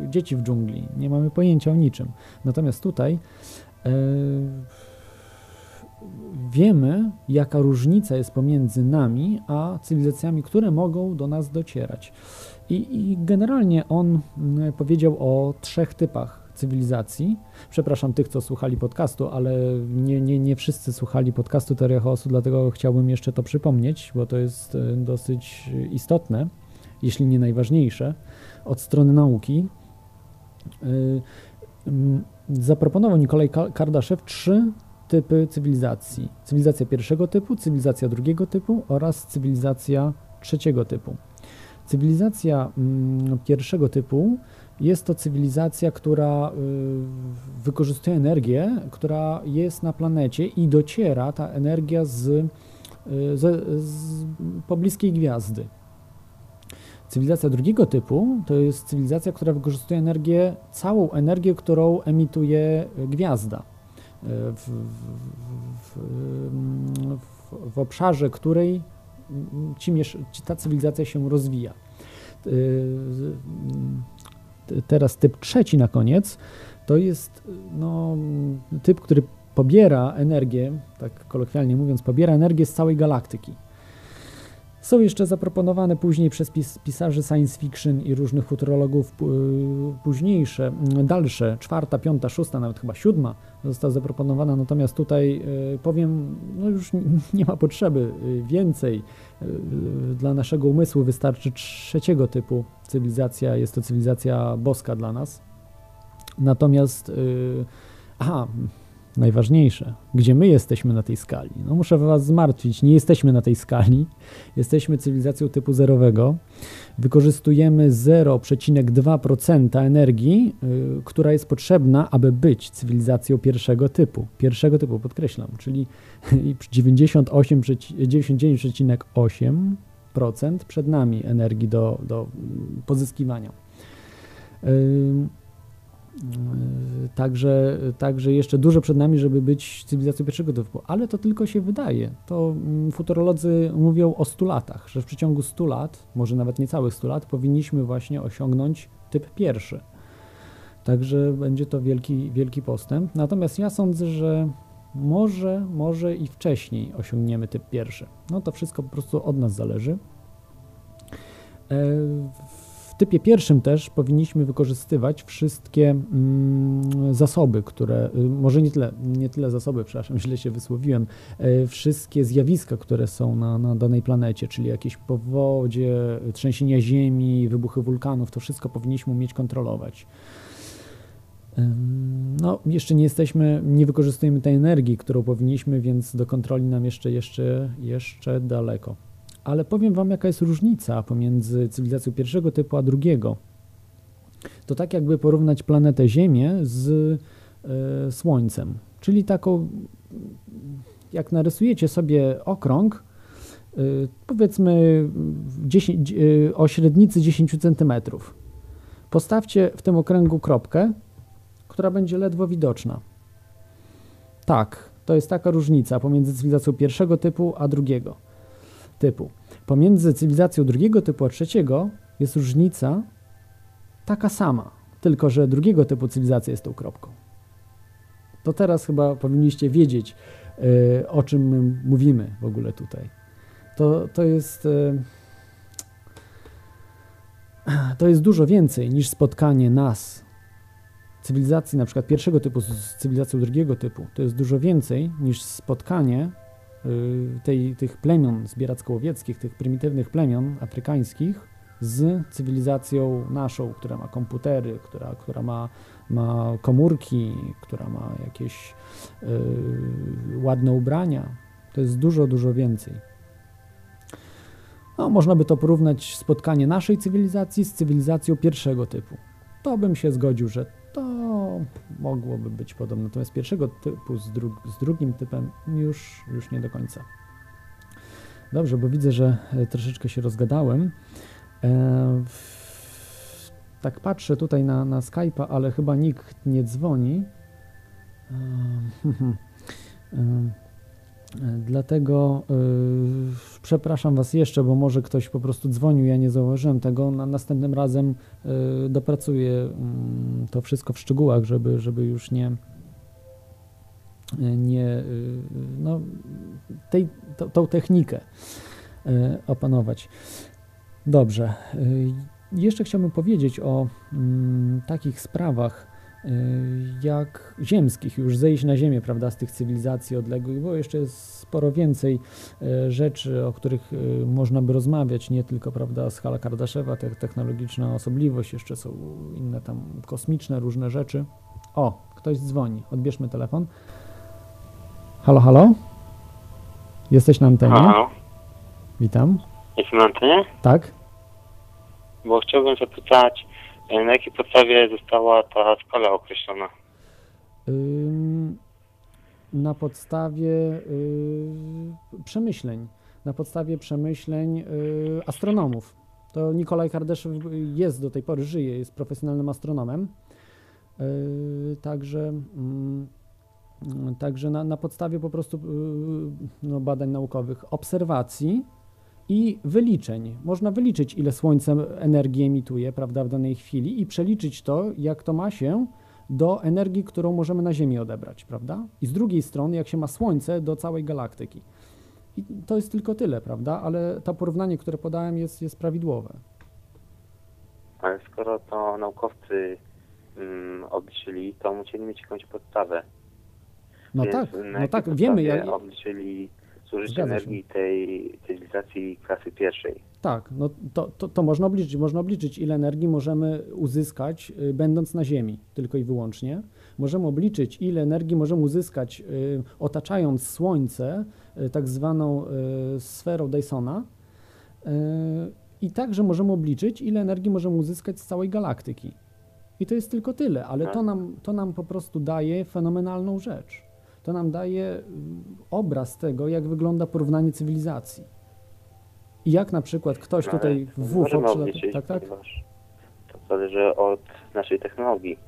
dzieci w dżungli. Nie mamy pojęcia o niczym. Natomiast tutaj y, wiemy, jaka różnica jest pomiędzy nami a cywilizacjami, które mogą do nas docierać. I, i generalnie on mm, powiedział o trzech typach cywilizacji. Przepraszam tych, co słuchali podcastu, ale nie, nie, nie wszyscy słuchali podcastu Teoria Chaosu, dlatego chciałbym jeszcze to przypomnieć, bo to jest e, dosyć istotne, jeśli nie najważniejsze, od strony nauki. Y, mm, Zaproponował Nikolaj Ka- Kardaszew trzy typy cywilizacji. Cywilizacja pierwszego typu, cywilizacja drugiego typu oraz cywilizacja trzeciego typu. Cywilizacja mm, pierwszego typu jest to cywilizacja, która y, wykorzystuje energię, która jest na planecie i dociera ta energia z, y, z, z pobliskiej gwiazdy. Cywilizacja drugiego typu to jest cywilizacja, która wykorzystuje energię, całą energię, którą emituje gwiazda. Y, w, w, w, w obszarze której ci, ci ta cywilizacja się rozwija. Teraz typ trzeci na koniec to jest no, typ, który pobiera energię, tak kolokwialnie mówiąc, pobiera energię z całej galaktyki. Są jeszcze zaproponowane później przez pis pisarzy science fiction i różnych futurologów późniejsze, dalsze, czwarta, piąta, szósta, nawet chyba siódma została zaproponowana, natomiast tutaj y, powiem, no już nie ma potrzeby y, więcej. Y, dla naszego umysłu wystarczy trzeciego typu cywilizacja, jest to cywilizacja boska dla nas. Natomiast, aha, najważniejsze, gdzie my jesteśmy na tej skali. No muszę Was zmartwić, nie jesteśmy na tej skali. Jesteśmy cywilizacją typu zerowego. Wykorzystujemy 0,2% energii, yy, która jest potrzebna, aby być cywilizacją pierwszego typu. Pierwszego typu, podkreślam, czyli 99,8% przed nami energii do, do pozyskiwania. Yy, także, także jeszcze dużo przed nami, żeby być cywilizacją pierwszego typu, ale to tylko się wydaje. To mm, futurolodzy mówią o 100 latach, że w przeciągu 100 lat, może nawet niecałych 100 lat, powinniśmy właśnie osiągnąć typ pierwszy. Także będzie to wielki, wielki postęp. Natomiast ja sądzę, że może, może i wcześniej osiągniemy typ pierwszy. No to wszystko po prostu od nas zależy. E, typie pierwszym też powinniśmy wykorzystywać wszystkie mm, zasoby, które, y, może nie tyle, nie tyle zasoby, przepraszam, źle się wysłowiłem, y, wszystkie zjawiska, które są na, na danej planecie, czyli jakieś powodzie, trzęsienia ziemi, wybuchy wulkanów, to wszystko powinniśmy umieć kontrolować. No, jeszcze nie jesteśmy, nie wykorzystujemy tej energii, którą powinniśmy, więc do kontroli nam jeszcze, jeszcze, jeszcze daleko ale powiem Wam, jaka jest różnica pomiędzy cywilizacją pierwszego typu a drugiego. To tak jakby porównać planetę Ziemię z y, Słońcem, czyli taką, jak narysujecie sobie okrąg, y, powiedzmy 10, y, o średnicy 10 cm. Postawcie w tym okręgu kropkę, która będzie ledwo widoczna. Tak, to jest taka różnica pomiędzy cywilizacją pierwszego typu a drugiego typu. Pomiędzy cywilizacją drugiego typu a trzeciego jest różnica taka sama, tylko że drugiego typu cywilizacja jest tą kropką. To teraz chyba powinniście wiedzieć, yy, o czym my mówimy w ogóle tutaj. To, to jest. Yy, to jest dużo więcej niż spotkanie nas, cywilizacji na przykład pierwszego typu z cywilizacją drugiego typu. To jest dużo więcej niż spotkanie Y, tej, tych plemion zbieracko-łowieckich, tych prymitywnych plemion afrykańskich z cywilizacją naszą, która ma komputery, która, która ma, ma komórki, która ma jakieś yy, ładne ubrania. To jest dużo, dużo więcej. No, można by to porównać spotkanie naszej cywilizacji z cywilizacją pierwszego typu. To bym się zgodził, że to mogłoby być podobne. Natomiast pierwszego typu z, dru z drugim typem już, już nie do końca. Dobrze, bo widzę, że e, troszeczkę się rozgadałem. E, tak patrzę tutaj na, na Skype'a, ale chyba nikt nie dzwoni. E, e Dlatego yy, przepraszam Was jeszcze, bo może ktoś po prostu dzwonił, ja nie zauważyłem tego. Na następnym razem yy, dopracuję yy, to wszystko w szczegółach, żeby, żeby już nie, nie y, no, tej, to, tą technikę y, opanować. Dobrze. Y, jeszcze chciałbym powiedzieć o mm, takich sprawach, Y, jak ziemskich, już zejść na ziemię, prawda, z tych cywilizacji odległych, bo jeszcze jest sporo więcej y, rzeczy, o których y, można by rozmawiać, nie tylko, prawda, skala Kardaszewa, te, technologiczna osobliwość, jeszcze są inne tam kosmiczne różne rzeczy. O, ktoś dzwoni, odbierzmy telefon. Halo, halo? Jesteś na antenie? Halo, Witam. jestem na antenie, Tak? bo chciałbym zapytać, na jakiej podstawie została ta skala określona? Na podstawie y, przemyśleń, na podstawie przemyśleń y, astronomów. To Nikolaj Kardaszew jest do tej pory, żyje, jest profesjonalnym astronomem. Y, także mm, także na, na podstawie po prostu no, badań naukowych, obserwacji i wyliczeń. Można wyliczyć, ile Słońce energii emituje prawda, w danej chwili i przeliczyć to, jak to ma się do energii, którą możemy na Ziemi odebrać, prawda? I z drugiej strony, jak się ma Słońce do całej galaktyki. I to jest tylko tyle, prawda? Ale to porównanie, które podałem, jest, jest prawidłowe. Ale skoro to naukowcy mm, obliczyli, to musieli mieć jakąś podstawę. No Więc tak, no tak, wiemy, jak, obliczyli zużycie Zgadza się. energii tej cywilizacji klasy pierwszej. tak, no to, to, to można obliczyć. Można obliczyć, ile energii możemy uzyskać, y, będąc na Ziemi, tylko i wyłącznie. Możemy obliczyć, ile energii możemy uzyskać, y, otaczając Słońce, y, tak zwaną sferą Dysona. I także możemy obliczyć, ile energii możemy uzyskać z całej galaktyki. I to jest tylko tyle, ale to nam, to nam po prostu daje fenomenalną rzecz. To nam daje y, obraz tego, jak wygląda porównanie cywilizacji. I jak na przykład ktoś tutaj w Tak, tak? to zależy od naszej technologii.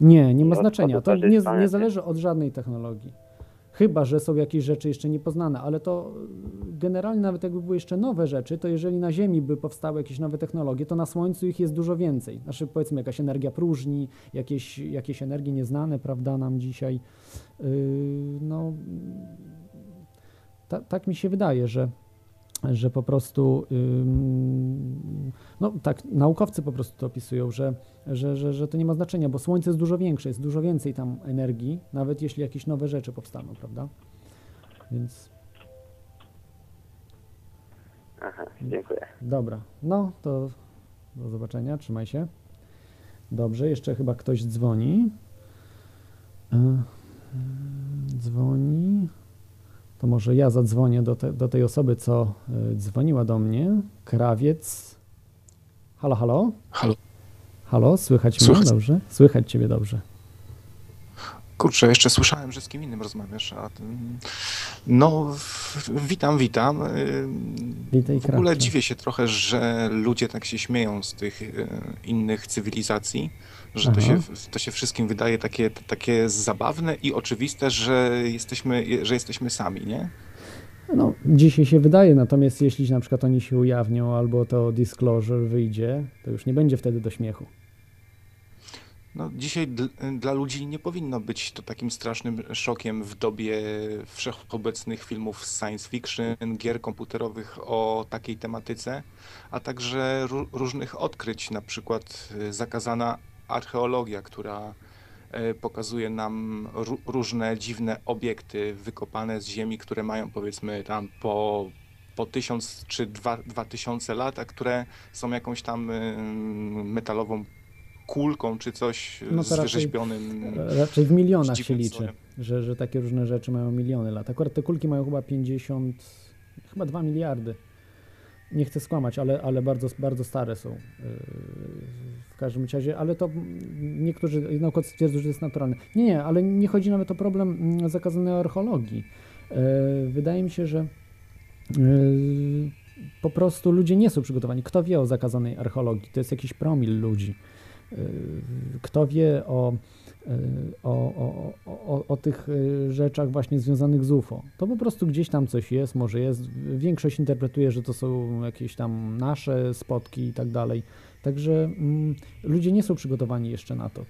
Nie, nie ma znaczenia. To nie, nie zależy od żadnej technologii. Chyba, że są jakieś rzeczy jeszcze niepoznane, ale to y, generalnie nawet jakby były jeszcze nowe rzeczy, to jeżeli na Ziemi by powstały jakieś nowe technologie, to na Słońcu ich jest dużo więcej. Znaczy powiedzmy jakaś energia próżni, jakieś, jakieś energie nieznane, prawda, nam dzisiaj. Yy, no, ta, tak mi się wydaje, że, że po prostu, no tak, naukowcy po prostu to opisują, że, że, że, że to nie ma znaczenia, bo Słońce jest dużo większe, jest dużo więcej tam energii, nawet jeśli jakieś nowe rzeczy powstaną, prawda? Więc Aha, dziękuję. dobra, no to do zobaczenia, trzymaj się. Dobrze, jeszcze chyba ktoś dzwoni. E, Dzwoni. To może ja zadzwonię do, te, do tej osoby, co e, dzwoniła do mnie. Krawiec. Halo, halo? Halo. Halo, słychać mnie Słychać. dobrze? Słychać ciebie dobrze. Kurczę, jeszcze słyszałem, że z kim innym rozmawiasz, a. No, witam, witam. Ym, Witaj, W ogóle Krawcze. dziwię się trochę, że ludzie tak się śmieją z tych y, innych cywilizacji, że to się, to się wszystkim wydaje takie, takie zabawne i oczywiste, że jesteśmy, że jesteśmy sami, nie? No, dzisiaj się wydaje, natomiast jeśli na przykład oni się ujawnią albo to disclosure wyjdzie, to już nie będzie wtedy do śmiechu. No, dzisiaj dl- dla ludzi nie powinno być to takim strasznym szokiem w dobie wszechobecnych filmów science fiction, gier komputerowych o takiej tematyce, a także ró- różnych odkryć, na przykład y, zakazana archeologia, która y, pokazuje nam ró- różne dziwne obiekty wykopane z ziemi, które mają powiedzmy tam po, po tysiąc czy dwa, dwa tysiące lat, a które są jakąś tam y, metalową kulką czy coś No z to raczej- wyrzeźbionym. Raczej w milionach się liczy, że, że takie różne rzeczy mają miliony lat. Akurat te kulki mają chyba 50, chyba 2 miliardy. Nie chcę skłamać, ale, ale bardzo, bardzo stare są. Yy, W każdym razie, ale to niektórzy naukowcy twierdzą, że jest naturalne. Nie, nie, ale nie chodzi nawet o problem mm, zakazanej archeologii. Yy, Wydaje mi się, że yy, po prostu ludzie nie są przygotowani. Kto wie o zakazanej archeologii? To jest jakiś promil ludzi. Kto wie o, o, o, o, o, tych yy, rzeczach właśnie związanych z UFO? To po prostu gdzieś tam coś jest, może jest. Większość interpretuje, że to są jakieś tam nasze spotki i tak dalej. Także mm, ludzie nie są przygotowani jeszcze na to.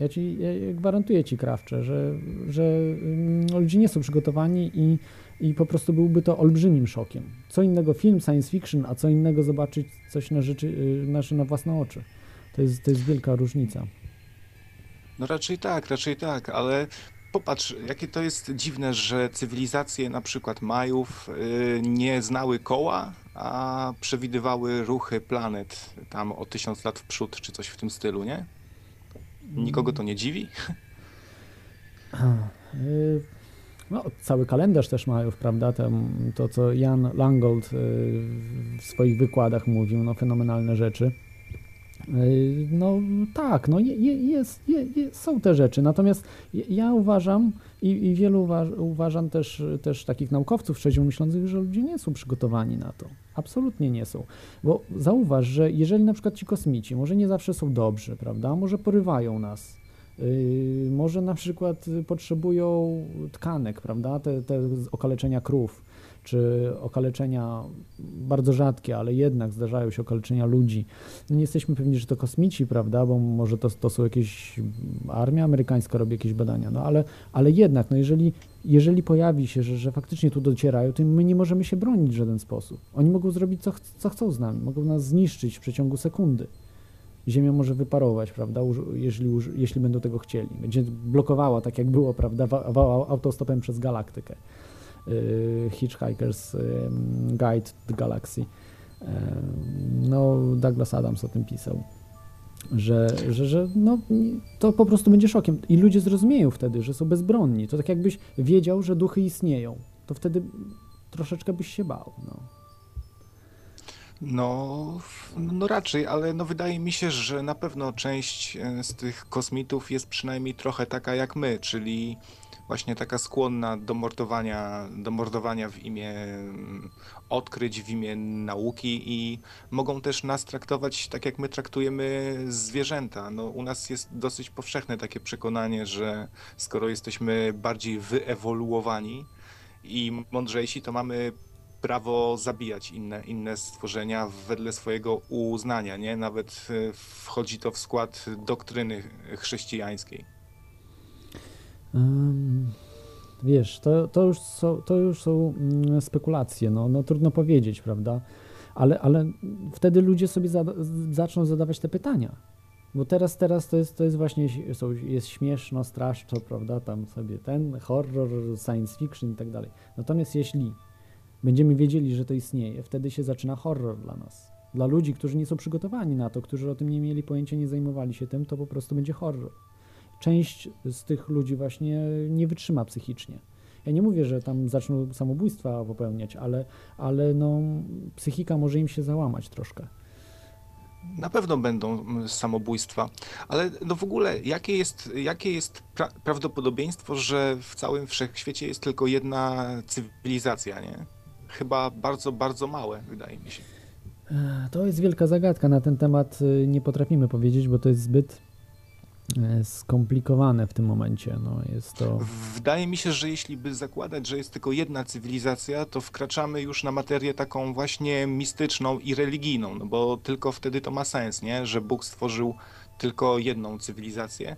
Ja ci ja gwarantuję ci, Krawcze, że, że mm, ludzie nie są przygotowani i, i po prostu byłby to olbrzymim szokiem. Co innego film science fiction, a co innego zobaczyć coś na, rzeczy, yy, nasze na własne oczy. To jest, to jest wielka różnica. No raczej tak, raczej tak, ale popatrz, jakie to jest dziwne, że cywilizacje na przykład Majów y, nie znały koła, a przewidywały ruchy planet tam o tysiąc lat w przód, czy coś w tym stylu, nie? Nikogo to nie dziwi? Yy, No, cały kalendarz też mają, prawda? To, co Jan Langold y, w swoich wykładach mówił, no fenomenalne rzeczy. Y, No tak, no je, je, jest, je, są te rzeczy, natomiast ja- uważam i, i wielu uważ, uważam też, też takich naukowców trzeźwo myślących, że ludzie nie są przygotowani na to. Absolutnie nie są. Bo zauważ, że jeżeli na przykład ci kosmici może nie zawsze są dobrzy, prawda, może porywają nas, Yy, może na przykład potrzebują tkanek, prawda? Te, te okaleczenia krów, czy okaleczenia bardzo rzadkie, ale jednak zdarzają się okaleczenia ludzi. No nie jesteśmy pewni, że to kosmici, prawda? Bo może to, to są jakieś armia amerykańska robi jakieś badania, no ale, ale jednak, no jeżeli, jeżeli pojawi się, że, że faktycznie tu docierają, to my nie możemy się bronić w żaden sposób. Oni mogą zrobić co, ch- co chcą z nami, mogą nas zniszczyć w przeciągu sekundy. Ziemia może wyparować, prawda, jeżeli, jeśli będą tego chcieli. Będzie blokowała, tak jak było, prawda, autostopem przez galaktykę. Yy, Hitchhiker's ym, Guide to the Galaxy. Ym, No, Douglas Adams o tym pisał. Że, że, że no, to po prostu będzie szokiem. I ludzie zrozumieją wtedy, że są bezbronni. To tak jakbyś wiedział, że duchy istnieją. To wtedy troszeczkę byś się bał. No. No, no raczej, ale no wydaje mi się, że na pewno część e, z tych kosmitów jest przynajmniej trochę taka jak my, czyli właśnie taka skłonna do mordowania, do mordowania w imię mm, odkryć, w imię nauki i mogą też nas traktować tak jak my traktujemy zwierzęta. No, u nas jest dosyć powszechne takie przekonanie, że skoro jesteśmy bardziej wyewoluowani i mądrzejsi, to mamy prawo zabijać inne, inne stworzenia wedle swojego uznania, nie? Nawet e, wchodzi to w skład doktryny chrześcijańskiej. Ym, Wiesz, to, to, już są, to już są mm, spekulacje, no, no trudno powiedzieć, prawda? Ale, ale wtedy ludzie sobie zada, z- zaczną zadawać te pytania. Bo teraz, teraz to jest, to jest właśnie, są, jest śmieszno, straszno, prawda? Tam sobie ten horror, science fiction i tak dalej. Natomiast jeśli będziemy wiedzieli, że to istnieje, wtedy się zaczyna horror dla nas. Dla ludzi, którzy nie są przygotowani na to, którzy o tym nie mieli pojęcia, nie zajmowali się tym, to po prostu będzie horror część z tych ludzi właśnie nie wytrzyma psychicznie. Ja nie mówię, że tam zaczną samobójstwa popełniać, ale, ale no, psychika może im się załamać troszkę. Na pewno będą mm, samobójstwa, ale no w ogóle jakie jest, jakie jest pra prawdopodobieństwo, że w całym wszechświecie jest tylko jedna cywilizacja, nie? Chyba bardzo, bardzo małe, wydaje mi się. Ech, To jest wielka zagadka. Na ten temat y, nie potrafimy powiedzieć, bo to jest zbyt e, skomplikowane w tym momencie. No, jest to... Wydaje mi się, że jeśli by zakładać, że jest tylko jedna cywilizacja, to wkraczamy już na materię taką właśnie mistyczną i religijną, no bo tylko wtedy to ma sens, nie? Że Bóg stworzył tylko jedną cywilizację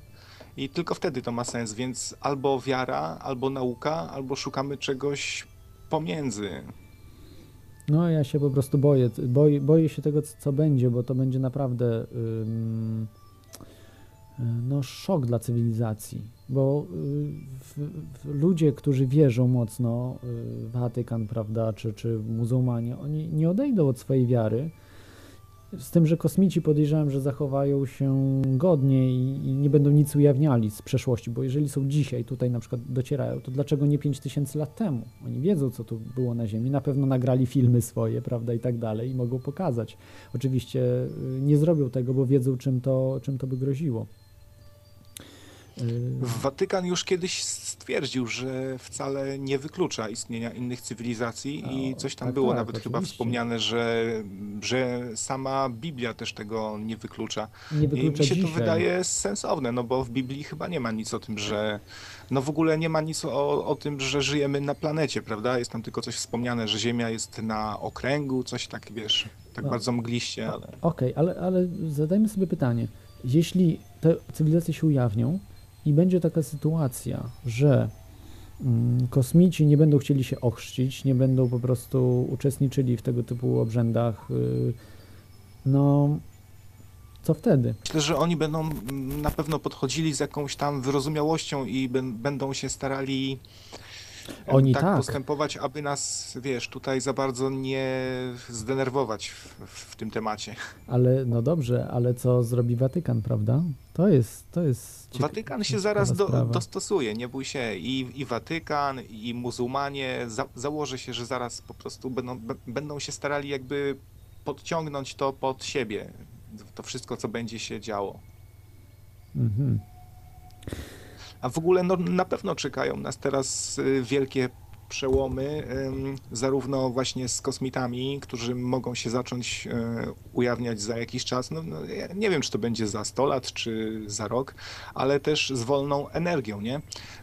i tylko wtedy to ma sens, więc albo wiara, albo nauka, albo szukamy czegoś pomiędzy. No ja się po prostu boję, boję, boję się tego, co będzie, bo to będzie naprawdę ym, no, szok dla cywilizacji, bo y, w, w, ludzie, którzy wierzą mocno, y, Watykan, prawda, czy, czy muzułmanie, oni nie odejdą od swojej wiary, z tym, że kosmici podejrzewam, że zachowają się godnie i, i nie będą nic ujawniali z przeszłości, bo jeżeli są dzisiaj tutaj na przykład docierają, to dlaczego nie 5000 lat temu? Oni wiedzą, co tu było na Ziemi, na pewno nagrali filmy swoje, prawda, i tak dalej i mogą pokazać. Oczywiście y, nie zrobią tego, bo wiedzą, czym to, czym to by groziło. Watykan już kiedyś stwierdził, że wcale nie wyklucza istnienia innych cywilizacji i coś tam tak, było tak, nawet chyba oczywiście. wspomniane, że, że sama Biblia też tego nie wyklucza. Nie I wyklucza mi się to dzisiaj. wydaje sensowne, no bo w Biblii chyba nie ma nic o tym, że no w ogóle nie ma nic o, o tym, że żyjemy na planecie, prawda? Jest tam tylko coś wspomniane, że Ziemia jest na okręgu, coś tak, wiesz, tak No. bardzo mgliście, ale... Okej, ale, ale zadajmy sobie pytanie. Jeśli te cywilizacje się ujawnią i będzie taka sytuacja, że mm, kosmici nie będą chcieli się ochrzcić, nie będą po prostu uczestniczyli w tego typu obrzędach, y, no co wtedy? Myślę, że oni będą mm, na pewno podchodzili z jakąś tam wyrozumiałością i będą się starali Oni tak, tak. postępować, aby nas, wiesz, tutaj za bardzo nie zdenerwować w, w tym temacie. Ale no dobrze, ale co zrobi Watykan, prawda? To jest, to jest. cieka- Watykan się zaraz do, dostosuje, nie bój się. I, i Watykan, i muzułmanie, za, założę się, że zaraz po prostu będą, b- będą się starali jakby podciągnąć to pod siebie. To wszystko, co będzie się działo. Mhm. A w ogóle no, na pewno czekają nas teraz y, wielkie przełomy, zarówno właśnie z kosmitami, którzy mogą się zacząć y, ujawniać za jakiś czas. No, no, ja nie wiem, czy to będzie za 100 lat, czy za rok, ale też z wolną energią, nie?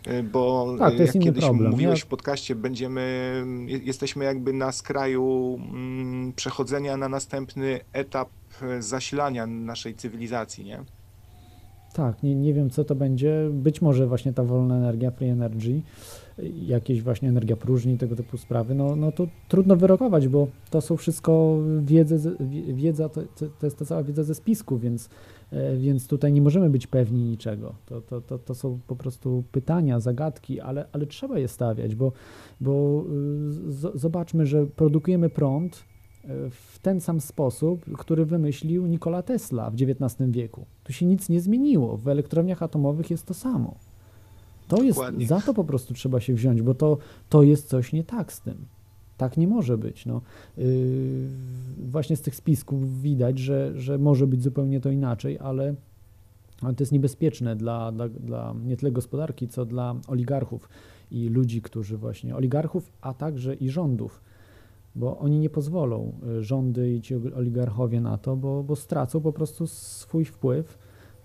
Y, Bo Tak, jak kiedyś problem. mówiłeś Ja- w podcaście, będziemy, je- jesteśmy jakby na skraju mm, przechodzenia na następny etap zasilania naszej cywilizacji, nie? Tak, nie, nie wiem co to będzie. Być może właśnie ta wolna energia, free energy, jakieś właśnie energia próżni, tego typu sprawy, no, no to trudno wyrokować, bo to są wszystko wiedzy, wiedza, to, to jest ta cała wiedza ze spisku, więc, e, więc tutaj nie możemy być pewni niczego. To, to, to, to są po prostu pytania, zagadki, ale, ale trzeba je stawiać, bo, bo y, z, zobaczmy, że produkujemy prąd w ten sam sposób, który wymyślił Nikola Tesla w XIX wieku. Tu się nic nie zmieniło. W elektrowniach atomowych jest to samo. To jest, Dokładnie. za to po prostu trzeba się wziąć, bo to, to jest coś nie tak z tym. Tak nie może być. No. Yy, właśnie z tych spisków widać, że, że może być zupełnie to inaczej, ale, ale to jest niebezpieczne dla, dla, dla nie tyle gospodarki, co dla oligarchów i ludzi, którzy właśnie, oligarchów, a także i rządów, bo oni nie pozwolą, y, rządy i ci oligarchowie na to, bo, bo stracą po prostu swój wpływ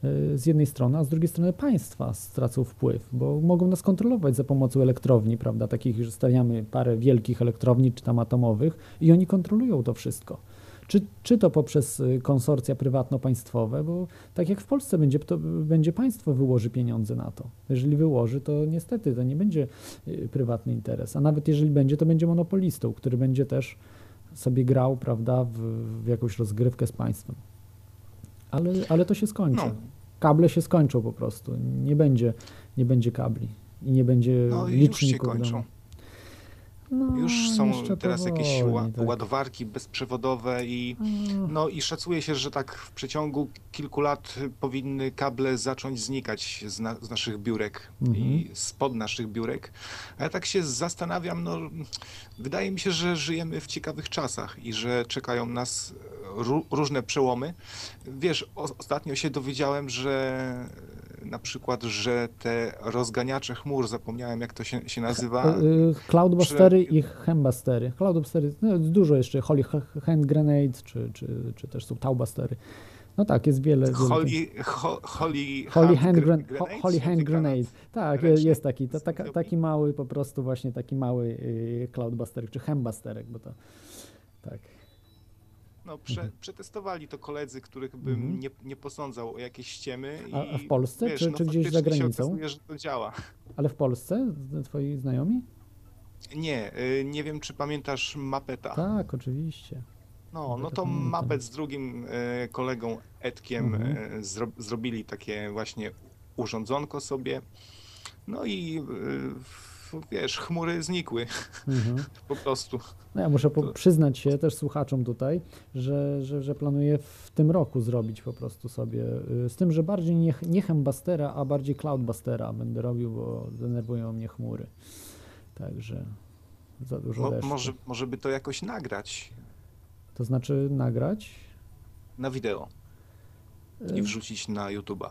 y, z jednej strony, a z drugiej strony państwa stracą wpływ, bo mogą nas kontrolować za pomocą elektrowni, prawda, takich, że stawiamy parę wielkich elektrowni, czy tam atomowych i oni kontrolują to wszystko. Czy, czy to poprzez y, konsorcja prywatno-państwowe, bo tak jak w Polsce będzie, to będzie państwo wyłoży pieniądze na to. Jeżeli wyłoży, to niestety to nie będzie y, prywatny interes, a nawet jeżeli będzie, to będzie monopolistą, który będzie też sobie grał, prawda, w, w jakąś rozgrywkę z państwem. Ale, ale to się skończy. No. Kable się skończą po prostu. Nie będzie, nie będzie kabli i nie będzie No i już się liczników kończą. No, Już są teraz jakieś powoli, ła- tak. ładowarki bezprzewodowe i no i szacuje się, że tak w przeciągu kilku lat powinny kable zacząć znikać z, na, z naszych biurek i Mhm. spod naszych biurek. A ja tak się zastanawiam, no wydaje mi się, że żyjemy w ciekawych czasach i że czekają nas ró- różne przełomy. Wiesz, ostatnio się dowiedziałem, że na przykład, że te rozganiacze chmur, zapomniałem jak to się, się nazywa, Y, Cloudbustery że- i Hembustery. Cloudbustery, no, dużo jeszcze, Holy Hand Grenade, czy, czy, czy też są Taubustery. No tak, jest wiele. wiele Holy, ho, holy, Holy Hand, ho- Grenade, Holy czy Hand Grenade. Tak, ręczny jest taki, to, taka, taki mały po prostu właśnie taki mały y, Cloudbuster, czy Hembusterek, bo to tak. No, prze, przetestowali to koledzy, których bym Mhm. nie, nie posądzał o jakieś ściemy. A- a w Polsce, wiesz, czy- no, czy gdzieś za granicą? Okazuje, że to działa. Ale w Polsce twoi znajomi? Nie, y, nie wiem, czy pamiętasz Mapeta. Tak, oczywiście. No, no to. Mapet z drugim y, kolegą Edkiem Mhm. y, zro, zrobili takie właśnie urządzonko sobie. No i y, wiesz, chmury znikły Mhm. po prostu. No ja muszę po- przyznać się też słuchaczom tutaj, że, że, że planuję w tym roku zrobić po prostu sobie, y, z tym, że bardziej nie, nie Hembustera, a bardziej Cloudbustera będę robił, bo denerwują mnie chmury. Także za dużo Mo, deszczu. może, może by to jakoś nagrać To znaczy nagrać? na wideo Y, i wrzucić na YouTube'a.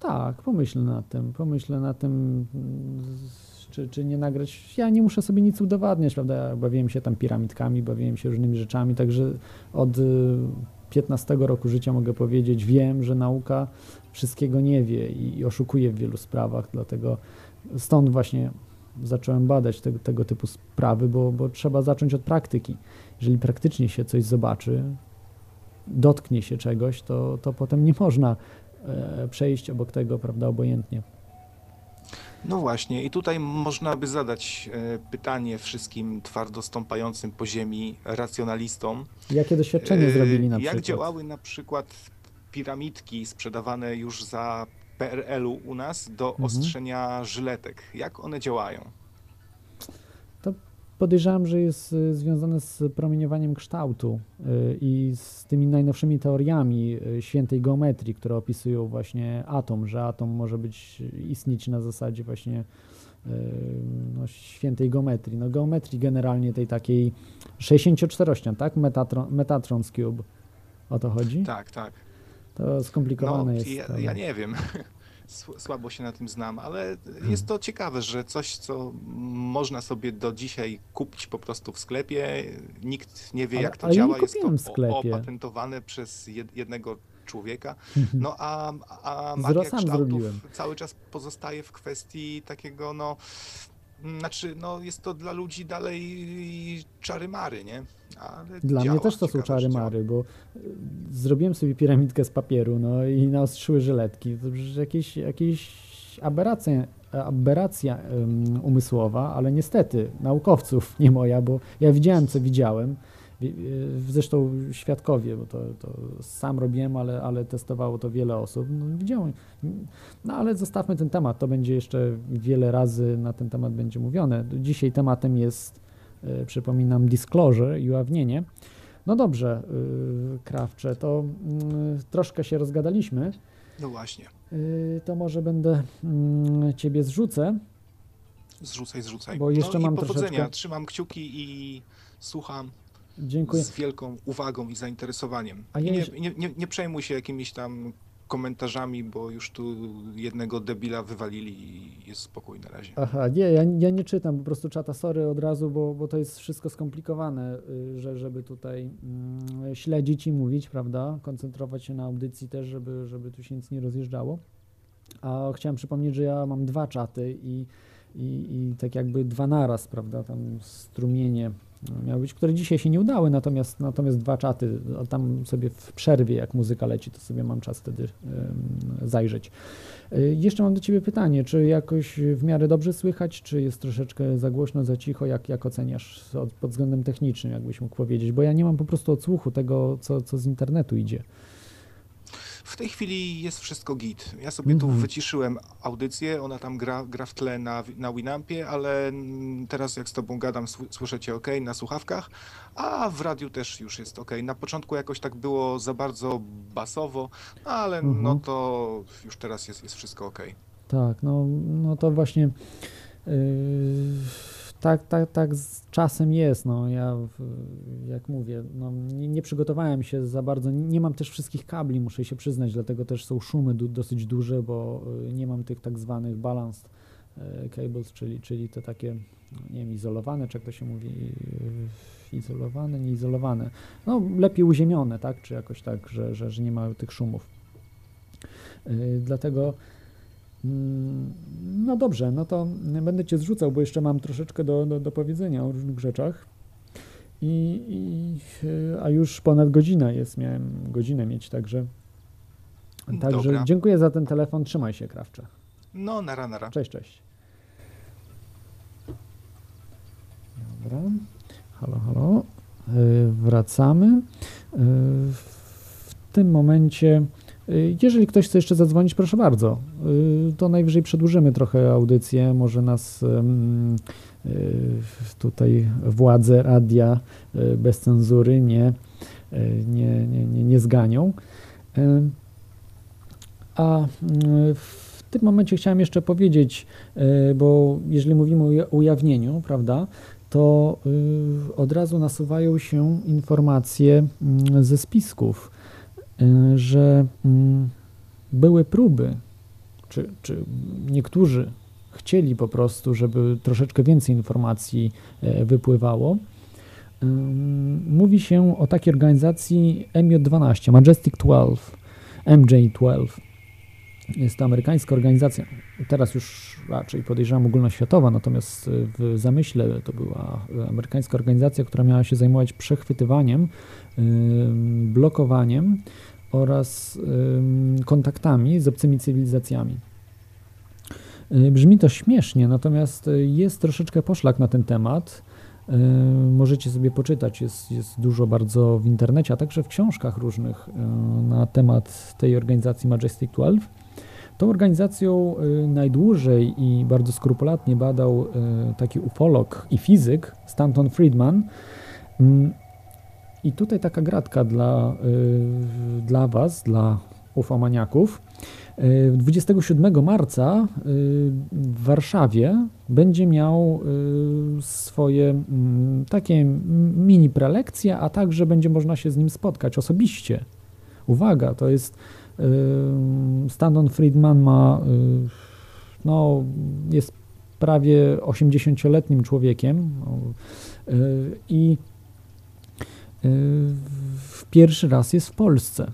Tak, pomyślę nad tym, pomyślę nad tym, czy, czy nie nagrać. Ja nie muszę sobie nic udowadniać, prawda? Ja bawiłem się tam piramidkami, bawiłem się różnymi rzeczami, także od y, 15 roku życia mogę powiedzieć, wiem, że nauka wszystkiego nie wie i, i oszukuje w wielu sprawach, dlatego stąd właśnie zacząłem badać tego, tego typu sprawy, bo, bo trzeba zacząć od praktyki. Jeżeli praktycznie się coś zobaczy, dotknie się czegoś, to, to potem nie można e, przejść obok tego, prawda, obojętnie. No właśnie, i tutaj można by zadać e, pytanie wszystkim twardo stąpającym po ziemi racjonalistom. Jakie doświadczenie E, zrobili na Jak przykład? działały na przykład piramidki sprzedawane już za PRL-u u nas do Mhm. ostrzenia żyletek? Jak one działają? Podejrzewam, że jest y, związane z promieniowaniem kształtu y, i z tymi najnowszymi teoriami y, świętej geometrii, które opisują właśnie atom, że atom może być istnieć na zasadzie właśnie no, świętej geometrii. No geometrii generalnie tej takiej 64-ścian, tak? Metatron, Metatron's Cube. O to chodzi? Tak, tak. To skomplikowane No, jest. ja, ale- ja nie wiem. Sł- Słabo się na tym znam, ale jest to ciekawe, że coś, co można sobie do dzisiaj kupić po prostu w sklepie, nikt nie wie, Ale- jak to działa, jest to opatentowane przez jed, jednego człowieka. No a, a magia kształtów zrobiłem. cały czas pozostaje w kwestii takiego, no, znaczy, no jest to dla ludzi dalej czary mary, nie? Ale Dla działa, mnie też to są ciekawe, czary że działa. mary, bo y, zrobiłem sobie piramidkę z papieru, no i naostrzyły żyletki. To przecież jakieś, jakieś aberracja, aberracja ym, umysłowa, ale niestety naukowców, nie moja, bo ja widziałem, co widziałem. Y, Zresztą świadkowie, bo to, to sam robiłem, ale, ale testowało to wiele osób. No, widziałem. No ale zostawmy ten temat, to będzie jeszcze wiele razy na ten temat będzie mówione. Dzisiaj tematem jest y, przypominam, disclosure i ujawnienie. No dobrze, yy, Krawcze, to yy, troszkę się rozgadaliśmy. No właśnie, to może będę yy, ciebie zrzucę. zrzucaj, zrzucaj. Bo jeszcze no mam i powodzenia, troszeczkę- trzymam kciuki i słucham Dziękuję. z wielką uwagą i zainteresowaniem. A ja nie, nie, nie, nie przejmuj się jakimiś tam komentarzami, bo już tu jednego debila wywalili i jest spokój na razie. Aha, nie, ja, ja nie czytam po prostu czata, sorry od razu, bo, bo to jest wszystko skomplikowane, yy, że, żeby tutaj yy, śledzić i mówić, prawda, koncentrować się na audycji też, żeby, żeby tu się nic nie rozjeżdżało. A chciałem przypomnieć, że ja mam dwa czaty i, i, i tak jakby dwa naraz, prawda, tam strumienie miały być, które dzisiaj się nie udały, natomiast, natomiast dwa czaty, a tam sobie w przerwie, jak muzyka leci, to sobie mam czas wtedy zajrzeć. Y, Jeszcze mam do Ciebie pytanie, czy jakoś w miarę dobrze słychać, czy jest troszeczkę za głośno, za cicho, jak, jak oceniasz od, pod względem technicznym, jakbyś mógł powiedzieć, bo ja nie mam po prostu odsłuchu tego, co, co z internetu idzie. W tej chwili jest wszystko git. Ja sobie tu Mhm. wyciszyłem audycję, ona tam gra, gra w tle na, na Winampie, ale teraz jak z tobą gadam, sły- słyszę cię ok na słuchawkach, a w radiu też już jest ok. Na początku jakoś tak było za bardzo basowo, ale Mhm. no to już teraz jest, jest wszystko ok. Tak, no, no to właśnie yy, tak, tak, tak z czasem jest. No, ja, jak mówię, no, nie, nie przygotowałem się za bardzo, nie mam też wszystkich kabli, muszę się przyznać, dlatego też są szumy du, dosyć duże, bo y, nie mam tych tak zwanych balanced y, cables, czyli, czyli te takie, nie wiem, izolowane, czy jak to się mówi, y, izolowane, nieizolowane. No, lepiej uziemione, tak, czy jakoś tak, że, że, że nie ma tych szumów. Dlatego No dobrze, no to będę Cię zrzucał, bo jeszcze mam troszeczkę do, do, do powiedzenia o różnych rzeczach. I, i, e, a już ponad godzina jest, miałem godzinę mieć, także. Także Dobra. dziękuję za ten telefon, trzymaj się, Krawcze. No, nara, nara. Cześć, cześć. Dobra. Halo, halo. Y, Wracamy. Y, W tym momencie, jeżeli ktoś chce jeszcze zadzwonić, proszę bardzo. Y, To najwyżej przedłużymy trochę audycję. Może nas y, tutaj władze radia y, bez cenzury nie, nie, nie, nie, nie zganią. A w tym momencie chciałem jeszcze powiedzieć, bo jeżeli mówimy o uja- ujawnieniu, prawda, to od razu nasuwają się informacje mm, ze spisków, że mm, były próby, czy, czy niektórzy chcieli po prostu, żeby troszeczkę więcej informacji e, wypływało. Ym, Mówi się o takiej organizacji MJ12, Majestic 12, MJ12. Jest to amerykańska organizacja, teraz już raczej podejrzewam ogólnoświatowa, natomiast y, w zamyśle to była y, amerykańska organizacja, która miała się zajmować przechwytywaniem, blokowaniem oraz kontaktami z obcymi cywilizacjami. Y, Brzmi to śmiesznie, natomiast y, jest troszeczkę poszlak na ten temat. Y, Możecie sobie poczytać, jest, jest dużo bardzo w internecie, a także w książkach różnych na temat tej organizacji Majestic 12. Tą organizacją najdłużej i bardzo skrupulatnie badał taki ufolog i fizyk Stanton Friedman. I tutaj taka gratka dla, y, dla Was, dla ufomaniaków. Y, 27 marca y, w Warszawie będzie miał y, swoje mm, takie mini prelekcje, a także będzie można się z nim spotkać osobiście. Uwaga, to jest y, Stanton Friedman ma y, no, jest prawie 80-letnim człowiekiem y, i y, w pierwszy raz jest w Polsce.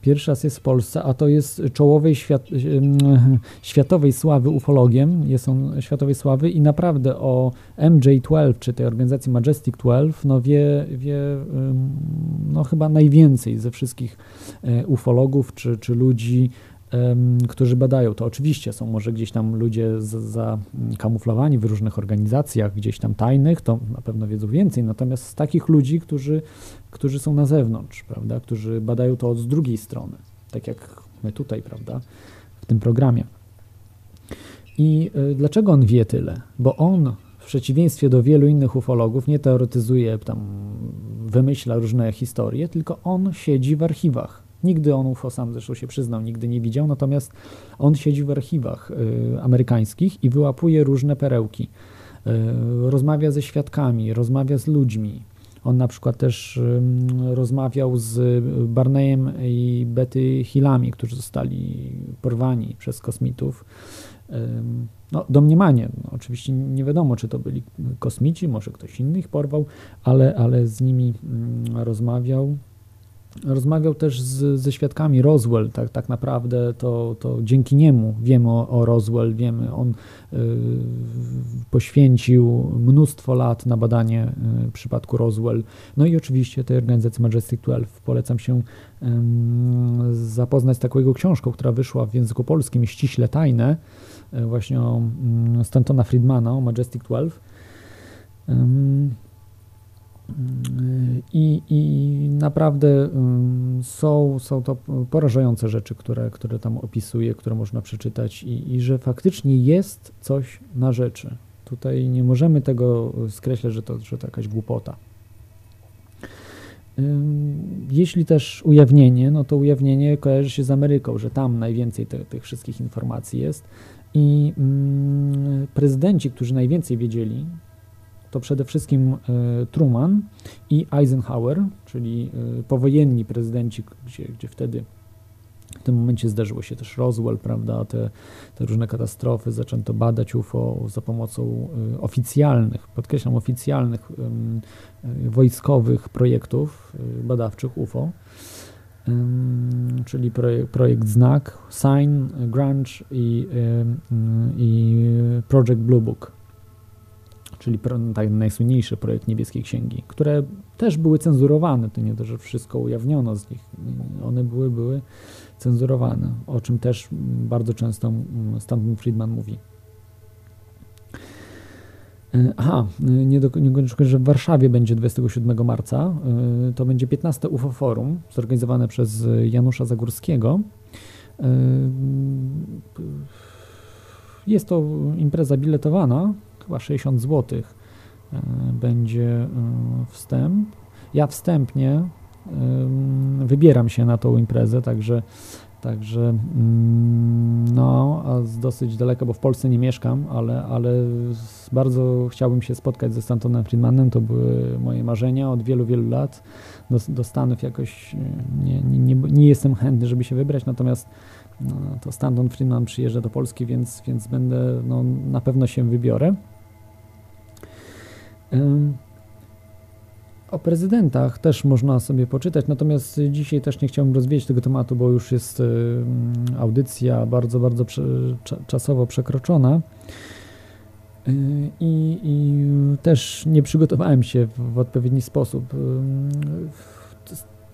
Pierwszy raz jest w Polsce, a to jest czołowej świat, em, światowej sławy ufologiem. Jest on światowej sławy i naprawdę o MJ12, czy tej organizacji Majestic 12, no wie, wie no chyba najwięcej ze wszystkich e, ufologów, czy, czy ludzi, którzy badają to. Oczywiście są może gdzieś tam ludzie z- zakamuflowani w różnych organizacjach, gdzieś tam tajnych, to na pewno wiedzą więcej, natomiast z takich ludzi, którzy, którzy są na zewnątrz, prawda, którzy badają to od drugiej strony, tak jak my tutaj, prawda, w tym programie. I y, dlaczego on wie tyle? Bo on w przeciwieństwie do wielu innych ufologów nie teoretyzuje, tam wymyśla różne historie, tylko on siedzi w archiwach. Nigdy on UFO sam zresztą się przyznał, nigdy nie widział, natomiast on siedzi w archiwach y, amerykańskich i wyłapuje różne perełki. Y, rozmawia ze świadkami, rozmawia z ludźmi. On na przykład też ym, rozmawiał z Barneyem i Betty Hillami, którzy zostali porwani przez kosmitów. No, domniemanie. No, oczywiście nie wiadomo, czy to byli kosmici, może ktoś inny ich porwał, ale, ale z nimi rozmawiał. Rozmawiał też z, ze świadkami Roswell, tak, tak naprawdę to, to dzięki niemu wiemy o, o Roswell, wiemy, on y, poświęcił mnóstwo lat na badanie y, przypadku Roswell. No i oczywiście tej organizacji Majestic 12 polecam się ym, zapoznać z taką jego książką, która wyszła w języku polskim, ściśle tajne, y, właśnie o Stantona Friedmana, o Majestic 12. I, I naprawdę ym, są, są to porażające rzeczy, które, które tam opisuje, które można przeczytać, i, i że faktycznie jest coś na rzeczy. Tutaj nie możemy tego skreślać, że to, że to jakaś głupota. Jeśli też ujawnienie, no to ujawnienie kojarzy się z Ameryką, że tam najwięcej te, tych wszystkich informacji jest. I mm, prezydenci, którzy najwięcej wiedzieli, to przede wszystkim e, Truman i Eisenhower, czyli e, powojenni prezydenci, gdzie, gdzie wtedy w tym momencie zdarzyło się też Roswell, prawda, te, te różne katastrofy, zaczęto badać UFO za pomocą e, oficjalnych, podkreślam oficjalnych, wojskowych projektów badawczych UFO, czyli projekt, projekt Znak, Sign, Grunge i, i Project Blue Book czyli tak, najsłynniejszy projekt Niebieskiej Księgi, które też były cenzurowane, to nie to, że wszystko ujawniono z nich, one były, były cenzurowane, o czym też bardzo często Stanton Friedman mówi. E, Aha, nie do, że w Warszawie będzie 27 marca, e, to będzie 15 UFO Forum, zorganizowane przez Janusza Zagórskiego. E, Jest to impreza biletowana, chyba 60 zł będzie e, wstęp. Ja wstępnie em, wybieram się na tą imprezę, także, także mm, no, a z dosyć daleko, bo w Polsce nie mieszkam, ale, ale bardzo chciałbym się spotkać ze Stantonem Friedmanem, to były moje marzenia od wielu, wielu lat. Do, do Stanów jakoś e, nie, nie, nie, nie jestem chętny, żeby się wybrać, natomiast no, to Stanton Friedman przyjeżdża do Polski, więc, więc będę, no, na pewno się wybiorę. O prezydentach też można sobie poczytać, natomiast dzisiaj też nie chciałbym rozwijać tego tematu, bo już jest audycja bardzo, bardzo czasowo przekroczona. I, I też nie przygotowałem się w, odpowiedni sposób.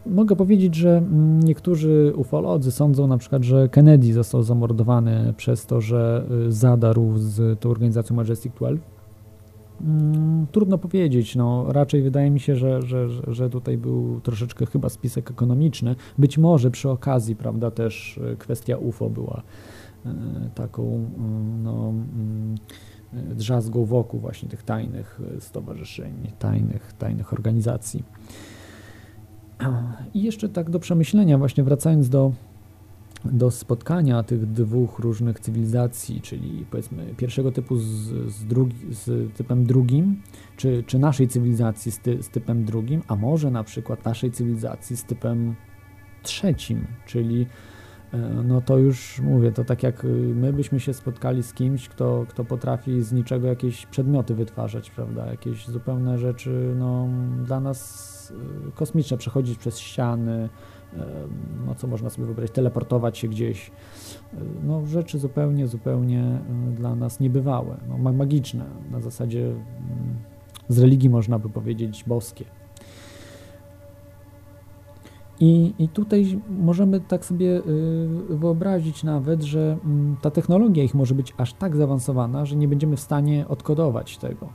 Mogę powiedzieć, że niektórzy ufolodzy sądzą na przykład, że Kennedy został zamordowany przez to, że y, zadarł z tą organizacją Majestic 12. Mm, trudno powiedzieć. No, raczej wydaje mi się, że, że, że, tutaj był troszeczkę chyba spisek ekonomiczny. Być może przy okazji, prawda, też e, kwestia UFO była e, taką mm, no, mm, drzazgą wokół właśnie tych tajnych e, stowarzyszeń, tajnych, tajnych organizacji. I jeszcze tak do przemyślenia, właśnie wracając do, do spotkania tych dwóch różnych cywilizacji, czyli powiedzmy pierwszego typu z, z, drugi, z typem drugim, czy, czy naszej cywilizacji z, ty, z typem drugim, a może na przykład naszej cywilizacji z typem trzecim, czyli e, no to już mówię, to tak jak y, my byśmy się spotkali z kimś, kto, kto potrafi z niczego jakieś przedmioty wytwarzać, prawda, jakieś zupełne rzeczy, no dla nas y, kosmiczne, przechodzić przez ściany, no co można sobie wyobrazić, teleportować się gdzieś, no rzeczy zupełnie, zupełnie y, dla nas niebywałe, no, ma- magiczne, na zasadzie mm, z religii można by powiedzieć boskie. I, I tutaj możemy tak sobie y, wyobrazić nawet, że mm, ta technologia ich może być aż tak zaawansowana, że nie będziemy w stanie odkodować tego.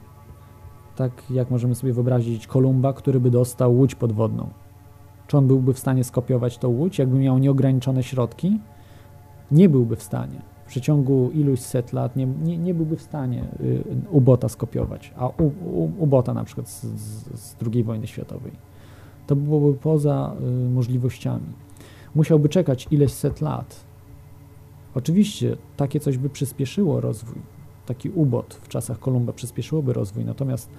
Tak jak możemy sobie wyobrazić Kolumba, który by dostał łódź podwodną. Czy on byłby w stanie skopiować tą łódź, jakby miał nieograniczone środki? Nie byłby w stanie. W przeciągu iluś set lat nie, nie, nie byłby w stanie y, ubota skopiować, a ubota na przykład z, z, z II wojny światowej to byłoby poza y, możliwościami. Musiałby czekać ileś set lat. Oczywiście takie coś by przyspieszyło rozwój. Taki ubot w czasach Kolumba przyspieszyłoby rozwój, natomiast,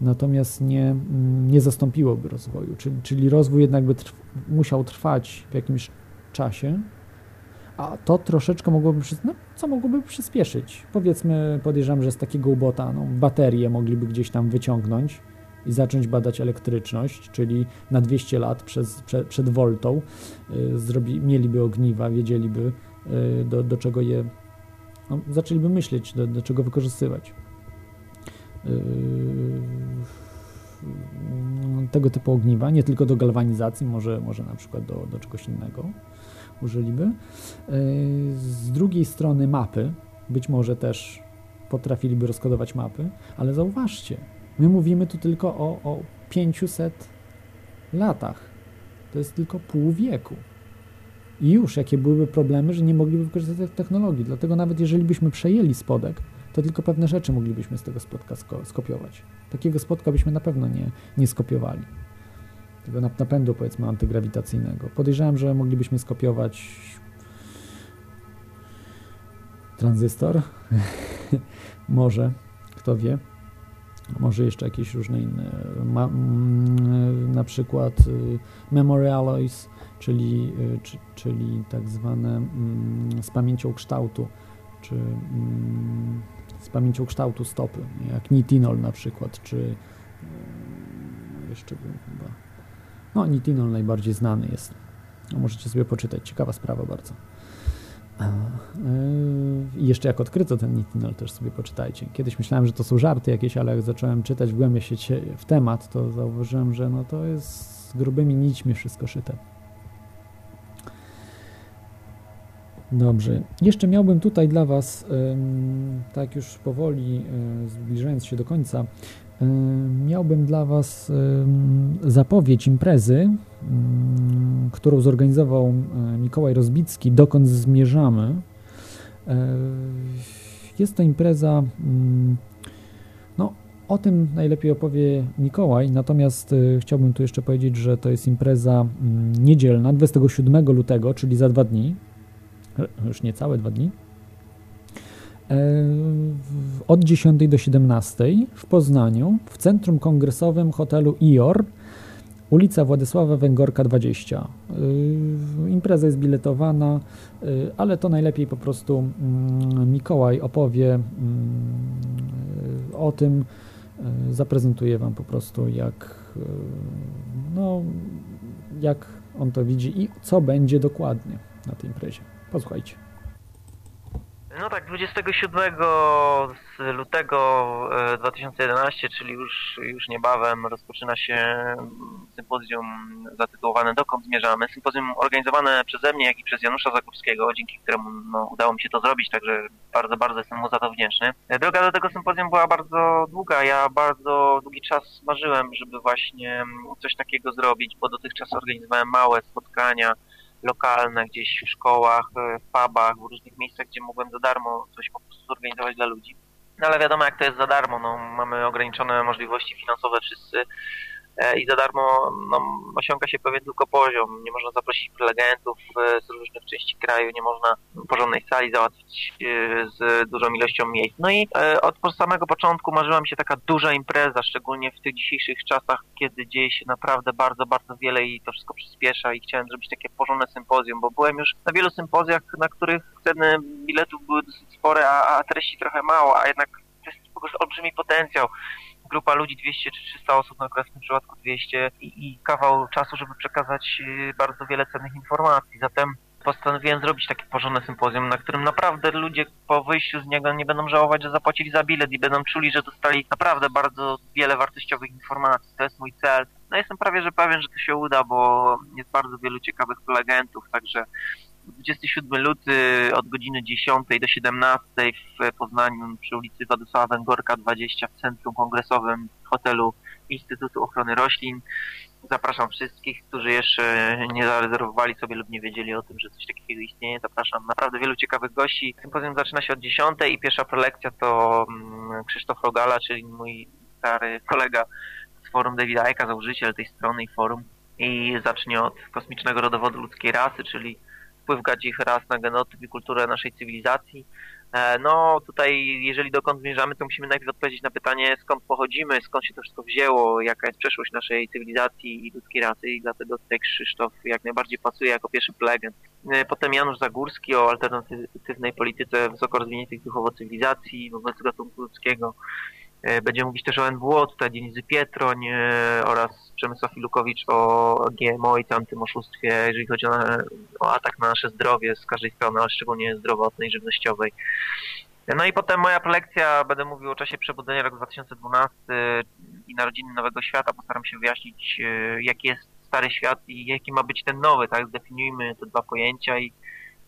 natomiast nie, mm, nie zastąpiłoby rozwoju. Czyli, czyli rozwój jednak by trw, musiał trwać w jakimś czasie, a to troszeczkę mogłoby, no, co mogłoby przyspieszyć. Powiedzmy, podejrzewam, że z takiego ubota no, baterie mogliby gdzieś tam wyciągnąć, i zacząć badać elektryczność, czyli na 200 lat przez, prze, przed Voltą y, zrobi, mieliby ogniwa, wiedzieliby y, do, do czego je, no, zaczęliby myśleć, do, do czego wykorzystywać. Y, tego typu ogniwa, nie tylko do galwanizacji, może, może na przykład do, do czegoś innego użyliby. Y, z drugiej strony mapy, być może też potrafiliby rozkodować mapy, ale zauważcie, My mówimy tu tylko o, o 500 latach. To jest tylko pół wieku. I już jakie byłyby problemy, że nie mogliby wykorzystać technologii. Dlatego nawet jeżeli byśmy przejęli spodek, to tylko pewne rzeczy moglibyśmy z tego spotka sko- skopiować. Takiego spotka byśmy na pewno nie, nie skopiowali. Tego nap- napędu, powiedzmy, antygrawitacyjnego. Podejrzewam, że moglibyśmy skopiować tranzystor. Może, kto wie może jeszcze jakieś różne inne, ma, mm, na przykład y, memory alloys, czyli, y, czy, czyli tak zwane mm, z pamięcią kształtu, czy mm, z pamięcią kształtu stopy, jak nitinol na przykład, czy y, jeszcze bym chyba, no nitinol najbardziej znany jest, no, możecie sobie poczytać, ciekawa sprawa bardzo. A, yy, I jeszcze jak odkryto ten nitinol, też sobie poczytajcie. Kiedyś myślałem, że to są żarty jakieś, ale jak zacząłem czytać, wgłębiać się w temat, to zauważyłem, że no to jest z grubymi nićmi wszystko szyte. Dobrze. Jeszcze miałbym tutaj dla Was, tak już powoli y, zbliżając się do końca, miałbym dla Was zapowiedź imprezy, którą zorganizował y, Mikołaj Rozbicki, dokąd zmierzamy. Y, Jest to impreza, no o tym najlepiej opowie Mikołaj, natomiast chciałbym tu jeszcze powiedzieć, że to jest impreza niedzielna 27 lutego, czyli za dwa dni, e, już niecałe dwa dni, e, od 10 do 17 w Poznaniu, w Centrum Kongresowym hotelu IOR, ulica Władysława Węgorka 20. Y, Impreza jest biletowana, y, ale to najlepiej po prostu mm, Mikołaj opowie mm, o tym, zaprezentuje Wam po prostu jak, no, jak on to widzi i co będzie dokładnie na tej imprezie. Posłuchajcie. No tak, 27 z lutego e, 2011, czyli już, już niebawem rozpoczyna się sympozjum zatytułowane Dokąd zmierzamy? Sympozjum organizowane przeze mnie, jak i przez Janusza Zakowskiego, dzięki któremu no, udało mi się to zrobić, także bardzo, bardzo jestem mu za to wdzięczny. E, Droga do tego sympozjum była bardzo długa. Ja bardzo długi czas marzyłem, żeby właśnie coś takiego zrobić, bo dotychczas organizowałem małe spotkania lokalne, gdzieś w szkołach, e, w pubach, w różnych miejscach, gdzie mogłem za darmo coś po prostu zorganizować dla ludzi. No ale wiadomo, jak to jest za darmo, no, mamy ograniczone możliwości finansowe wszyscy i za darmo no, osiąga się pewien tylko poziom. Nie można zaprosić prelegentów e, z różnych części kraju, nie można porządnej sali załatwić e, z dużą ilością miejsc. No i e, od samego początku marzyła mi się taka duża impreza, szczególnie w tych dzisiejszych czasach, kiedy dzieje się naprawdę bardzo, bardzo wiele i to wszystko przyspiesza i chciałem zrobić takie porządne sympozjum, bo byłem już na wielu sympozjach, na których ceny biletów były dosyć spore, a, a treści trochę mało, a jednak to jest po prostu olbrzymi potencjał grupa ludzi 200 czy 300 osób, akurat w tym przypadku 200 i, i kawał czasu, żeby przekazać y, bardzo wiele cennych informacji. Zatem postanowiłem zrobić takie porządne sympozjum, na którym naprawdę ludzie po wyjściu z niego nie będą żałować, że zapłacili za bilet i będą czuli, że dostali naprawdę bardzo wiele wartościowych informacji. To jest mój cel. No jestem prawie, że pewien, że to się uda, bo jest bardzo wielu ciekawych prelegentów, także 27 luty od godziny 10 do 17 w Poznaniu przy ulicy Władysława Węgorka 20 w Centrum Kongresowym hotelu Instytutu Ochrony Roślin. Zapraszam wszystkich, którzy jeszcze nie zarezerwowali sobie lub nie wiedzieli o tym, że coś takiego istnieje. Zapraszam naprawdę wielu ciekawych gości. Sympozjum zaczyna się od 10 i pierwsza prelekcja to mm, Krzysztof Rogala, czyli mój stary kolega z forum Davida Icka, założyciel tej strony i forum. I zacznie od kosmicznego rodowodu ludzkiej rasy, czyli wpływ gadzich ras na genotyp i kulturę naszej cywilizacji. E, No tutaj, jeżeli dokąd zmierzamy, to musimy najpierw odpowiedzieć na pytanie, skąd pochodzimy, skąd się to wszystko wzięło, jaka jest przeszłość naszej cywilizacji i ludzkiej rasy i dlatego tutaj Krzysztof jak najbardziej pasuje jako pierwszy prelegent. E, Potem Janusz Zagórski o alternatywnej polityce wysoko rozwiniętych duchowo cywilizacji wobec gatunku ludzkiego. E, Będziemy mówić też o NWO, Dionizy Pietroń e, oraz Przemysław Ilukowicz o GMO i tamtym oszustwie, jeżeli chodzi o, o atak na nasze zdrowie z każdej strony, ale szczególnie zdrowotnej, żywnościowej. No i potem moja prelekcja, będę mówił o czasie przebudzenia roku 2012 i narodziny Nowego Świata. Postaram się wyjaśnić, e, jaki jest stary świat i jaki ma być ten nowy, tak? Zdefiniujmy te dwa pojęcia i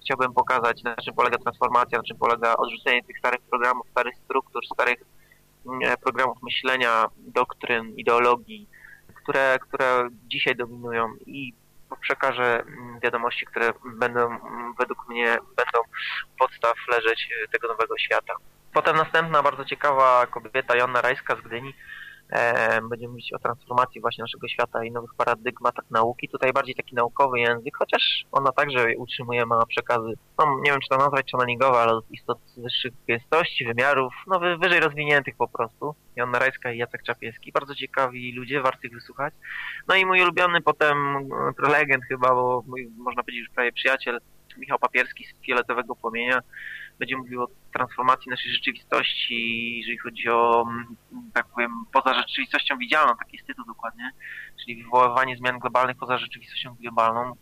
chciałbym pokazać, na czym polega transformacja, na czym polega odrzucenie tych starych programów, starych struktur, starych programów myślenia, doktryn, ideologii, które, które dzisiaj dominują i przekażę mm, wiadomości, które będą mm, według mnie będą podstaw leżeć e, tego nowego świata. Potem następna bardzo ciekawa kobieta, Joanna Rajska z Gdyni, będziemy mówić o transformacji właśnie naszego świata i nowych paradygmatach nauki. Tutaj bardziej taki naukowy język, chociaż ona także utrzymuje ma przekazy, no nie wiem czy to nazwać channelingowe, ale istot wyższych gęstości, wymiarów, no wy- wyżej rozwiniętych po prostu. Joanna Rajska i Jacek Czapiewski. Bardzo ciekawi ludzie, warto ich wysłuchać. No i mój ulubiony potem e, prelegent chyba, bo mój, można powiedzieć już prawie przyjaciel, Michał Papierski z Fioletowego Płomienia będzie mówił o transformacji naszej rzeczywistości, jeżeli chodzi o, mm, tak powiem, poza rzeczywistością widzialną, taki jest tytuł dokładnie, czyli wywoływanie zmian globalnych poza rzeczywistością globalną.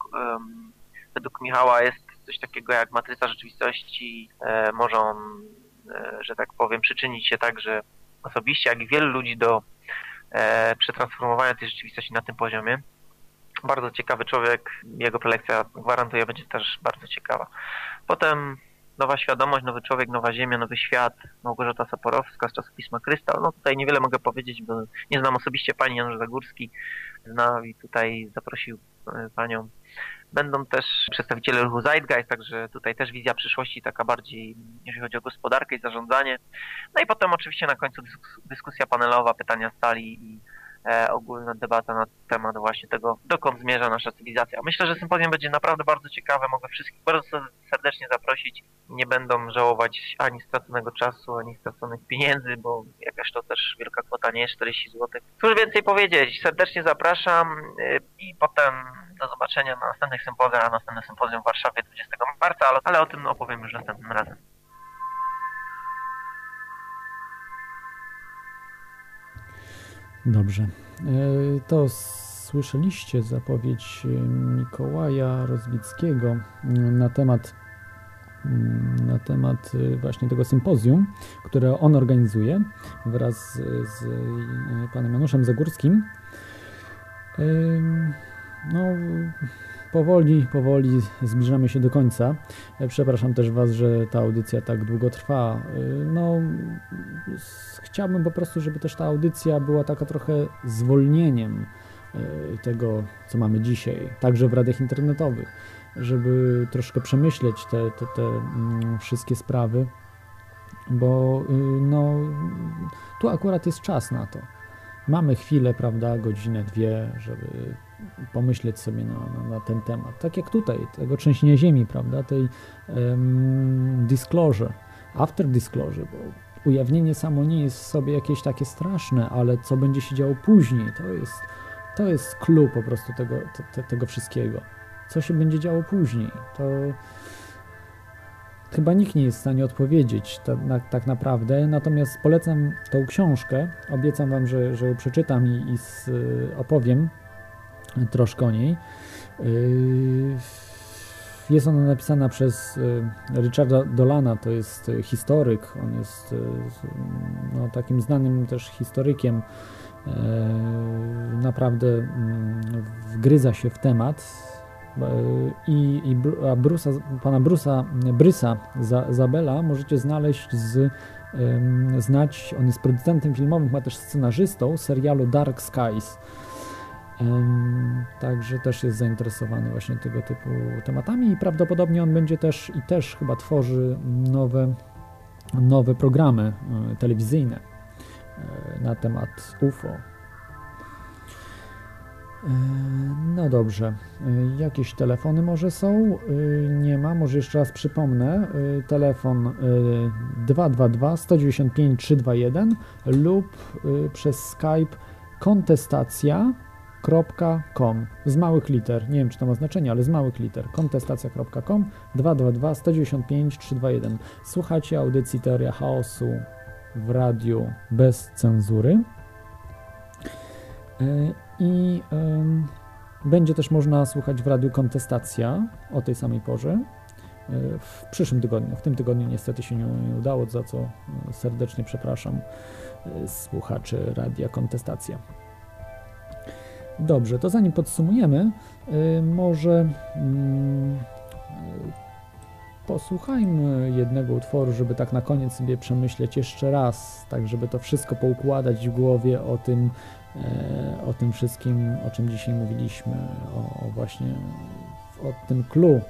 Według Michała jest coś takiego jak matryca rzeczywistości. E, Może on, e, że tak powiem, przyczynić się także osobiście, jak i wielu ludzi do e, przetransformowania tej rzeczywistości na tym poziomie. Bardzo ciekawy człowiek, jego prelekcja gwarantuję będzie też bardzo ciekawa. Potem Nowa Świadomość, Nowy Człowiek, Nowa Ziemia, Nowy Świat, Małgorzata Saporowska z czasopisma Krystał. No tutaj niewiele mogę powiedzieć, bo nie znam osobiście pani Janusz Zagórski, zna i tutaj zaprosił e, panią. Będą też przedstawiciele ruchu Zeitgeist, także tutaj też wizja przyszłości taka bardziej, jeżeli chodzi o gospodarkę i zarządzanie. No i potem oczywiście na końcu dyskus- dyskusja panelowa, pytania z sali i e, ogólna debata na temat właśnie tego, dokąd zmierza nasza cywilizacja. Myślę, że sympozjum będzie naprawdę bardzo ciekawe. Mogę wszystkich bardzo ser- serdecznie zaprosić. Nie będą żałować ani straconego czasu, ani straconych pieniędzy, bo jakaś to też wielka kwota nie jest 40 zł. Cóż więcej powiedzieć? Serdecznie zapraszam y, i potem do zobaczenia na następnych sympozjach, a następne sympozjum w Warszawie 20 marca, ale, ale o tym opowiem już następnym razem. Dobrze. E, To słyszeliście zapowiedź e, Mikołaja Rozwickiego m, na temat mm, na temat y, właśnie tego sympozjum, które on organizuje wraz z, panem Januszem Zagórskim. No, powoli, powoli zbliżamy się do końca. E, Przepraszam też Was, że ta audycja tak długo trwa. Y, No, chciałbym po prostu, żeby też ta audycja była taka trochę zwolnieniem y, tego, co mamy dzisiaj, także w radiach internetowych, żeby troszkę przemyśleć te, te, te mm, wszystkie sprawy, bo y, no, tu akurat jest czas na to. Mamy chwilę, prawda, godzinę, dwie, żeby pomyśleć sobie na, na, na ten temat. Tak jak tutaj, tego trzęsienia ziemi, prawda, tej em, disclosure, after disclosure, bo ujawnienie samo nie jest w sobie jakieś takie straszne, ale co będzie się działo później, to jest, to jest clue po prostu tego, te, te, tego wszystkiego. Co się będzie działo później, to chyba nikt nie jest w stanie odpowiedzieć na, tak naprawdę, natomiast polecam tą książkę, obiecam Wam, że, że ją przeczytam i, i z, opowiem troszkę o niej. Yy, Jest ona napisana przez y, Richarda Dolana, to jest y, historyk, on jest y, no, takim znanym też historykiem. Naprawdę mm, wgryza się w temat. I, i Brusa, pana Brusa Brysa Za- Zabela możecie znaleźć z znać, on jest producentem filmowym, ma też scenarzystą serialu Dark Skies. Także też jest zainteresowany właśnie tego typu tematami i prawdopodobnie on będzie też i też chyba tworzy nowe, nowe programy e, telewizyjne e, na temat UFO. E, No dobrze, jakieś telefony może są? Nie ma, może jeszcze raz przypomnę. Telefon e, 222 195 321 lub przez Skype kontestacja kontestacja.com z małych liter. Nie wiem, czy to ma znaczenie, ale z małych liter. kontestacja.com 222 195 321. Słuchacie audycji Teoria Chaosu w radiu bez cenzury. E, I em, będzie też można słuchać w radiu Kontestacja o tej samej porze. e, W przyszłym tygodniu. W tym tygodniu niestety się nie, udało, za co serdecznie przepraszam e, słuchaczy Radia Kontestacja. Dobrze, to zanim podsumujemy, y, może mm, y, posłuchajmy jednego utworu, żeby tak na koniec sobie przemyśleć jeszcze raz, tak żeby to wszystko poukładać w głowie o tym, e, o tym wszystkim, o czym dzisiaj mówiliśmy, o, o właśnie o tym clue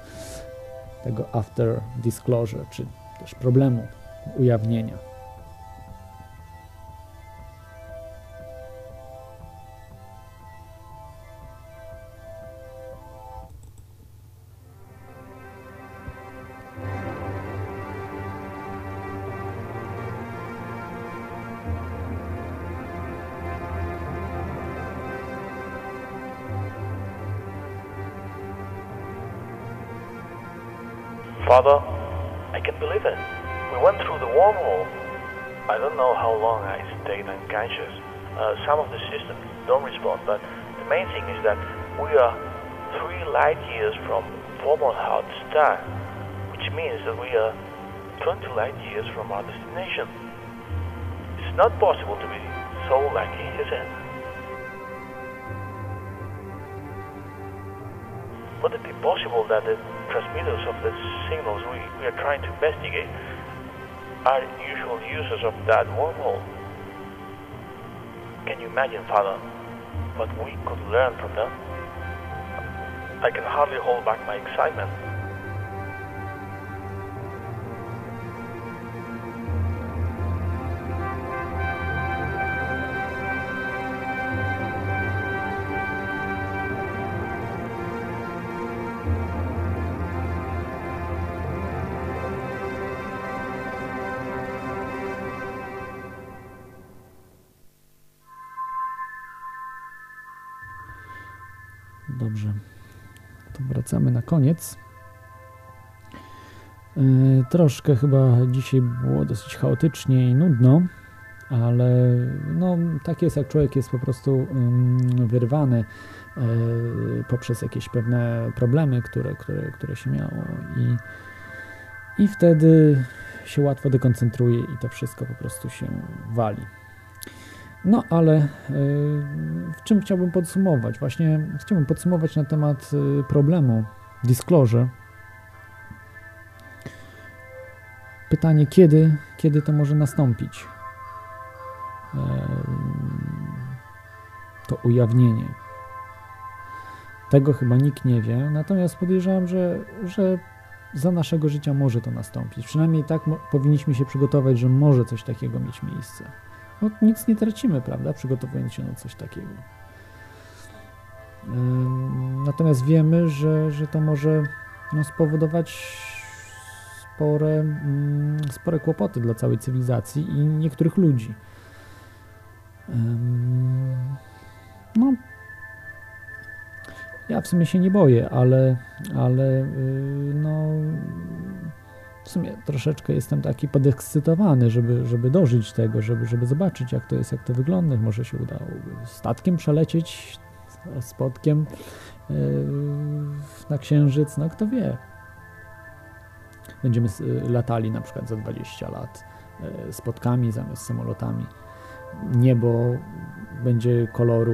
tego after disclosure, czy też problemu ujawnienia. Fomalhaut star, which means that we are 20 light years from our destination. It's not possible to be so lucky, is it? Would it be possible that the transmitters of the signals we, we are trying to investigate are usual users of that wormhole? Can you imagine, Father, what we could learn from them? I can hardly hold back my excitement. Na koniec. Yy, Troszkę chyba dzisiaj było dosyć chaotycznie i nudno, ale no, tak jest, jak człowiek jest po prostu ym, wyrwany yy, poprzez jakieś pewne problemy, które, które, które się miało i i wtedy się łatwo dekoncentruje i to wszystko po prostu się wali. No ale y, w czym chciałbym podsumować? Właśnie chciałbym podsumować na temat problemu disclosure. Pytanie, kiedy, kiedy to może nastąpić? To ujawnienie. Tego chyba nikt nie wie, natomiast podejrzewam, że, że za naszego życia może to nastąpić. Przynajmniej tak powinniśmy się przygotować, że może coś takiego mieć miejsce. No, nic nie tracimy, prawda, przygotowując się na coś takiego. Natomiast wiemy, że, że to może no, spowodować spore, spore kłopoty dla całej cywilizacji i niektórych ludzi. No, ja w sumie się nie boję, ale, ale y, no, w sumie troszeczkę jestem taki podekscytowany, żeby, żeby dożyć tego, żeby, żeby zobaczyć, jak to jest, jak to wygląda. Może się udało statkiem przelecieć, spotkiem yy, na księżyc, no kto wie. Będziemy latali na przykład za 20 lat yy, spotkami zamiast samolotami. Niebo będzie koloru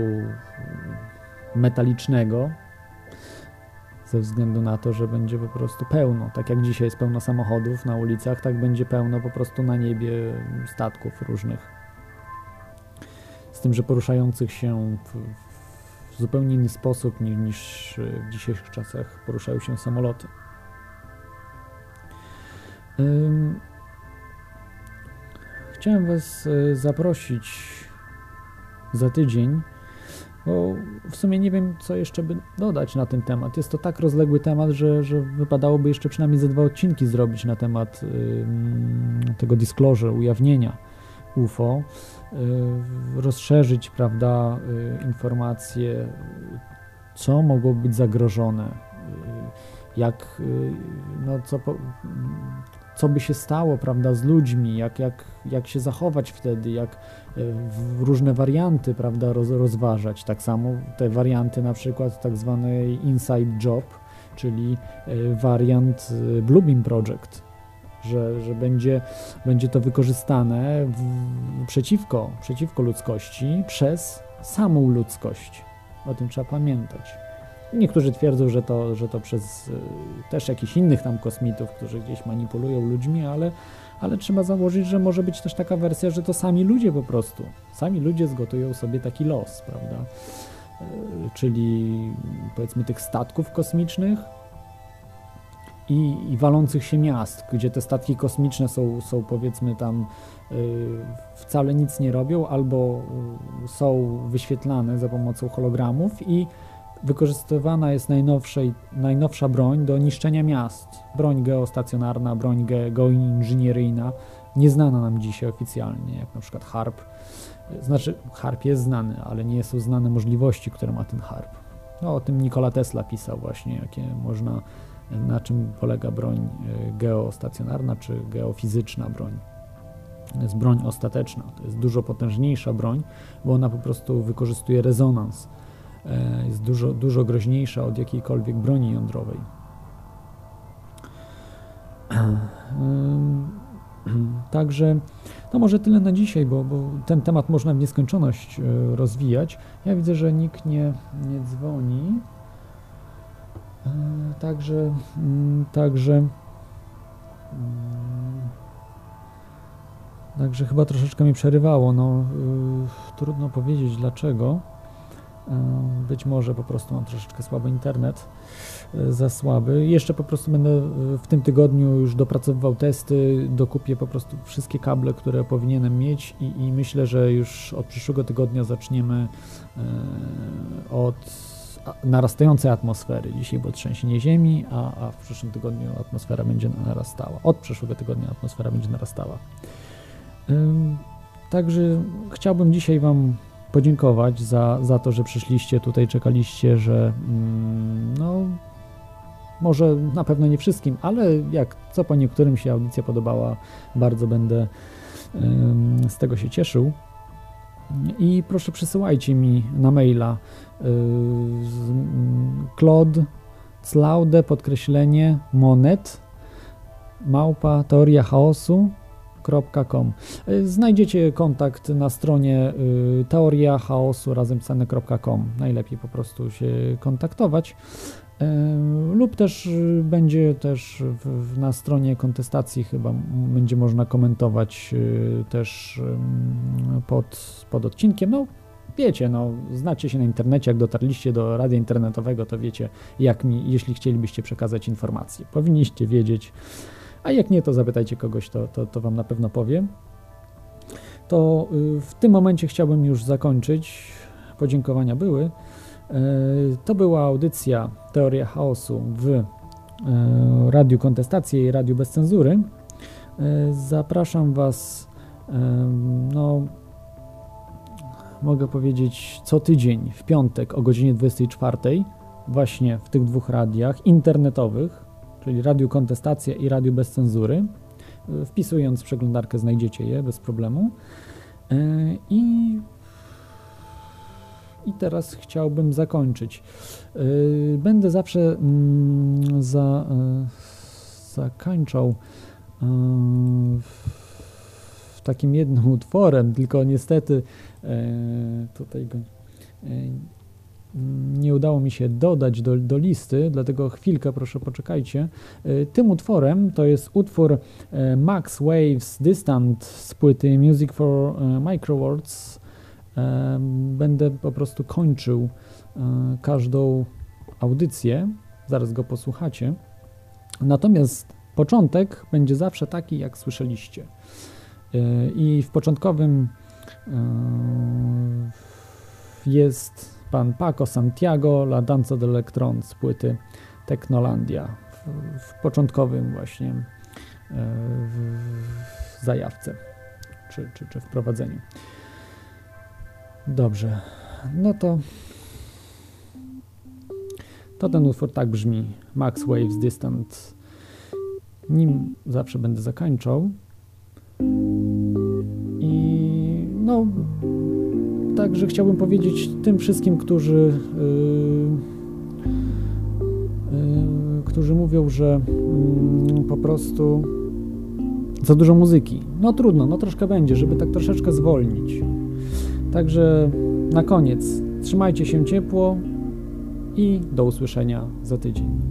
metalicznego, ze względu na to, że będzie po prostu pełno. Tak jak dzisiaj jest pełno samochodów na ulicach, tak będzie pełno po prostu na niebie statków różnych. Z tym, że poruszających się w zupełnie inny sposób niż, niż w dzisiejszych czasach poruszają się samoloty. Chciałem Was e, zaprosić za tydzień bo w sumie nie wiem, co jeszcze by dodać na ten temat. Jest to tak rozległy temat, że, że wypadałoby jeszcze przynajmniej ze dwa odcinki zrobić na temat tego disclosure, ujawnienia UFO, y, rozszerzyć, prawda, y, informacje, co mogło być zagrożone, y, jak, no, co, co by się stało, prawda, z ludźmi, jak, jak, jak się zachować wtedy, jak różne warianty, prawda, roz, rozważać. Tak samo te warianty na przykład tak zwanej inside job, czyli wariant Bluebeam Project, że, że będzie, będzie to wykorzystane w, przeciwko, przeciwko ludzkości przez samą ludzkość. O tym trzeba pamiętać. Niektórzy twierdzą, że to, że to przez y, też jakichś innych tam kosmitów, którzy gdzieś manipulują ludźmi, ale, ale trzeba założyć, że może być też taka wersja, że to sami ludzie po prostu, sami ludzie zgotują sobie taki los, prawda? Y, czyli powiedzmy tych statków kosmicznych i, i walących się miast, gdzie te statki kosmiczne są, są powiedzmy tam y, wcale nic nie robią albo są wyświetlane za pomocą hologramów i wykorzystywana jest najnowsza broń do niszczenia miast. Broń geostacjonarna, broń ge, geoinżynieryjna, nieznana nam dzisiaj oficjalnie, jak na przykład HARP. Znaczy, HARP jest znany, ale nie są znane możliwości, które ma ten HARP. No, o tym Nikola Tesla pisał właśnie, jakie można, na czym polega broń e, geostacjonarna czy geofizyczna broń. To jest broń ostateczna, to jest dużo potężniejsza broń, bo ona po prostu wykorzystuje rezonans E, jest dużo, dużo groźniejsza od jakiejkolwiek broni jądrowej. Także to może tyle na dzisiaj, bo, bo, ten temat można w nieskończoność e, rozwijać. Ja widzę, że nikt nie, nie dzwoni. E, także, mm, także, mm, także chyba troszeczkę mi przerywało. No, trudno powiedzieć dlaczego. Być może po prostu mam troszeczkę słaby internet, e, za słaby. Jeszcze po prostu będę w tym tygodniu już dopracowywał testy, dokupię po prostu wszystkie kable, które powinienem mieć i, i myślę, że już od przyszłego tygodnia zaczniemy e, od narastającej atmosfery. Dzisiaj było trzęsienie ziemi, a, a w przyszłym tygodniu atmosfera będzie narastała. Od przyszłego tygodnia atmosfera będzie narastała. Także chciałbym dzisiaj Wam podziękować za, za to, że przyszliście tutaj, czekaliście, że mm, no może na pewno nie wszystkim, ale jak co po niektórym się audycja podobała, bardzo będę z tego się cieszył. I proszę przesyłajcie mi na maila Claude Claude podkreślenie monet małpa teoria chaosu com. Znajdziecie kontakt na stronie y, teoria chaosu razem pisane.com. Najlepiej po prostu się kontaktować. Y, lub też y, będzie też na stronie kontestacji chyba będzie można komentować też pod, pod odcinkiem. No, wiecie, no, znacie się na internecie, jak dotarliście do radia internetowego, to wiecie, jak mi, jeśli chcielibyście przekazać informacje. Powinniście wiedzieć, a jak nie, to zapytajcie kogoś, to, to, to Wam na pewno powiem. To y, w tym momencie chciałbym już zakończyć. Podziękowania były. Y, to była audycja Teoria Chaosu w y, Radiu Kontestacji i Radiu Bez Cenzury. Zapraszam Was, no, mogę powiedzieć, co tydzień w piątek o godzinie 24, właśnie w tych dwóch radiach internetowych czyli Radiu Kontestacja i Radiu Bez Cenzury. Wpisując przeglądarkę znajdziecie je bez problemu. E, I, i teraz chciałbym zakończyć. E, będę zawsze mm, za, e, zakończał takim jednym utworem, tylko niestety tutaj go nie udało mi się dodać do, do listy, dlatego chwilkę proszę poczekajcie. E, tym utworem to jest utwór e, Max Waves Distant z płyty Music for e, Microwords. Będę po prostu kończył każdą audycję, zaraz go posłuchacie. Natomiast początek będzie zawsze taki, jak słyszeliście. I w początkowym jest pan Paco Santiago, La Danza del Electron z płyty Technolandia w, początkowym właśnie e, w, zajawce czy, czy, czy wprowadzeniu. Dobrze, no to to ten utwór tak brzmi Max Waves Distant. Nim zawsze będę zakończał. No Także chciałbym powiedzieć tym wszystkim, którzy, yy, yy, którzy mówią, że yy, po prostu za dużo muzyki. No trudno, no troszkę będzie, żeby tak troszeczkę zwolnić. Także na koniec trzymajcie się ciepło i do usłyszenia za tydzień.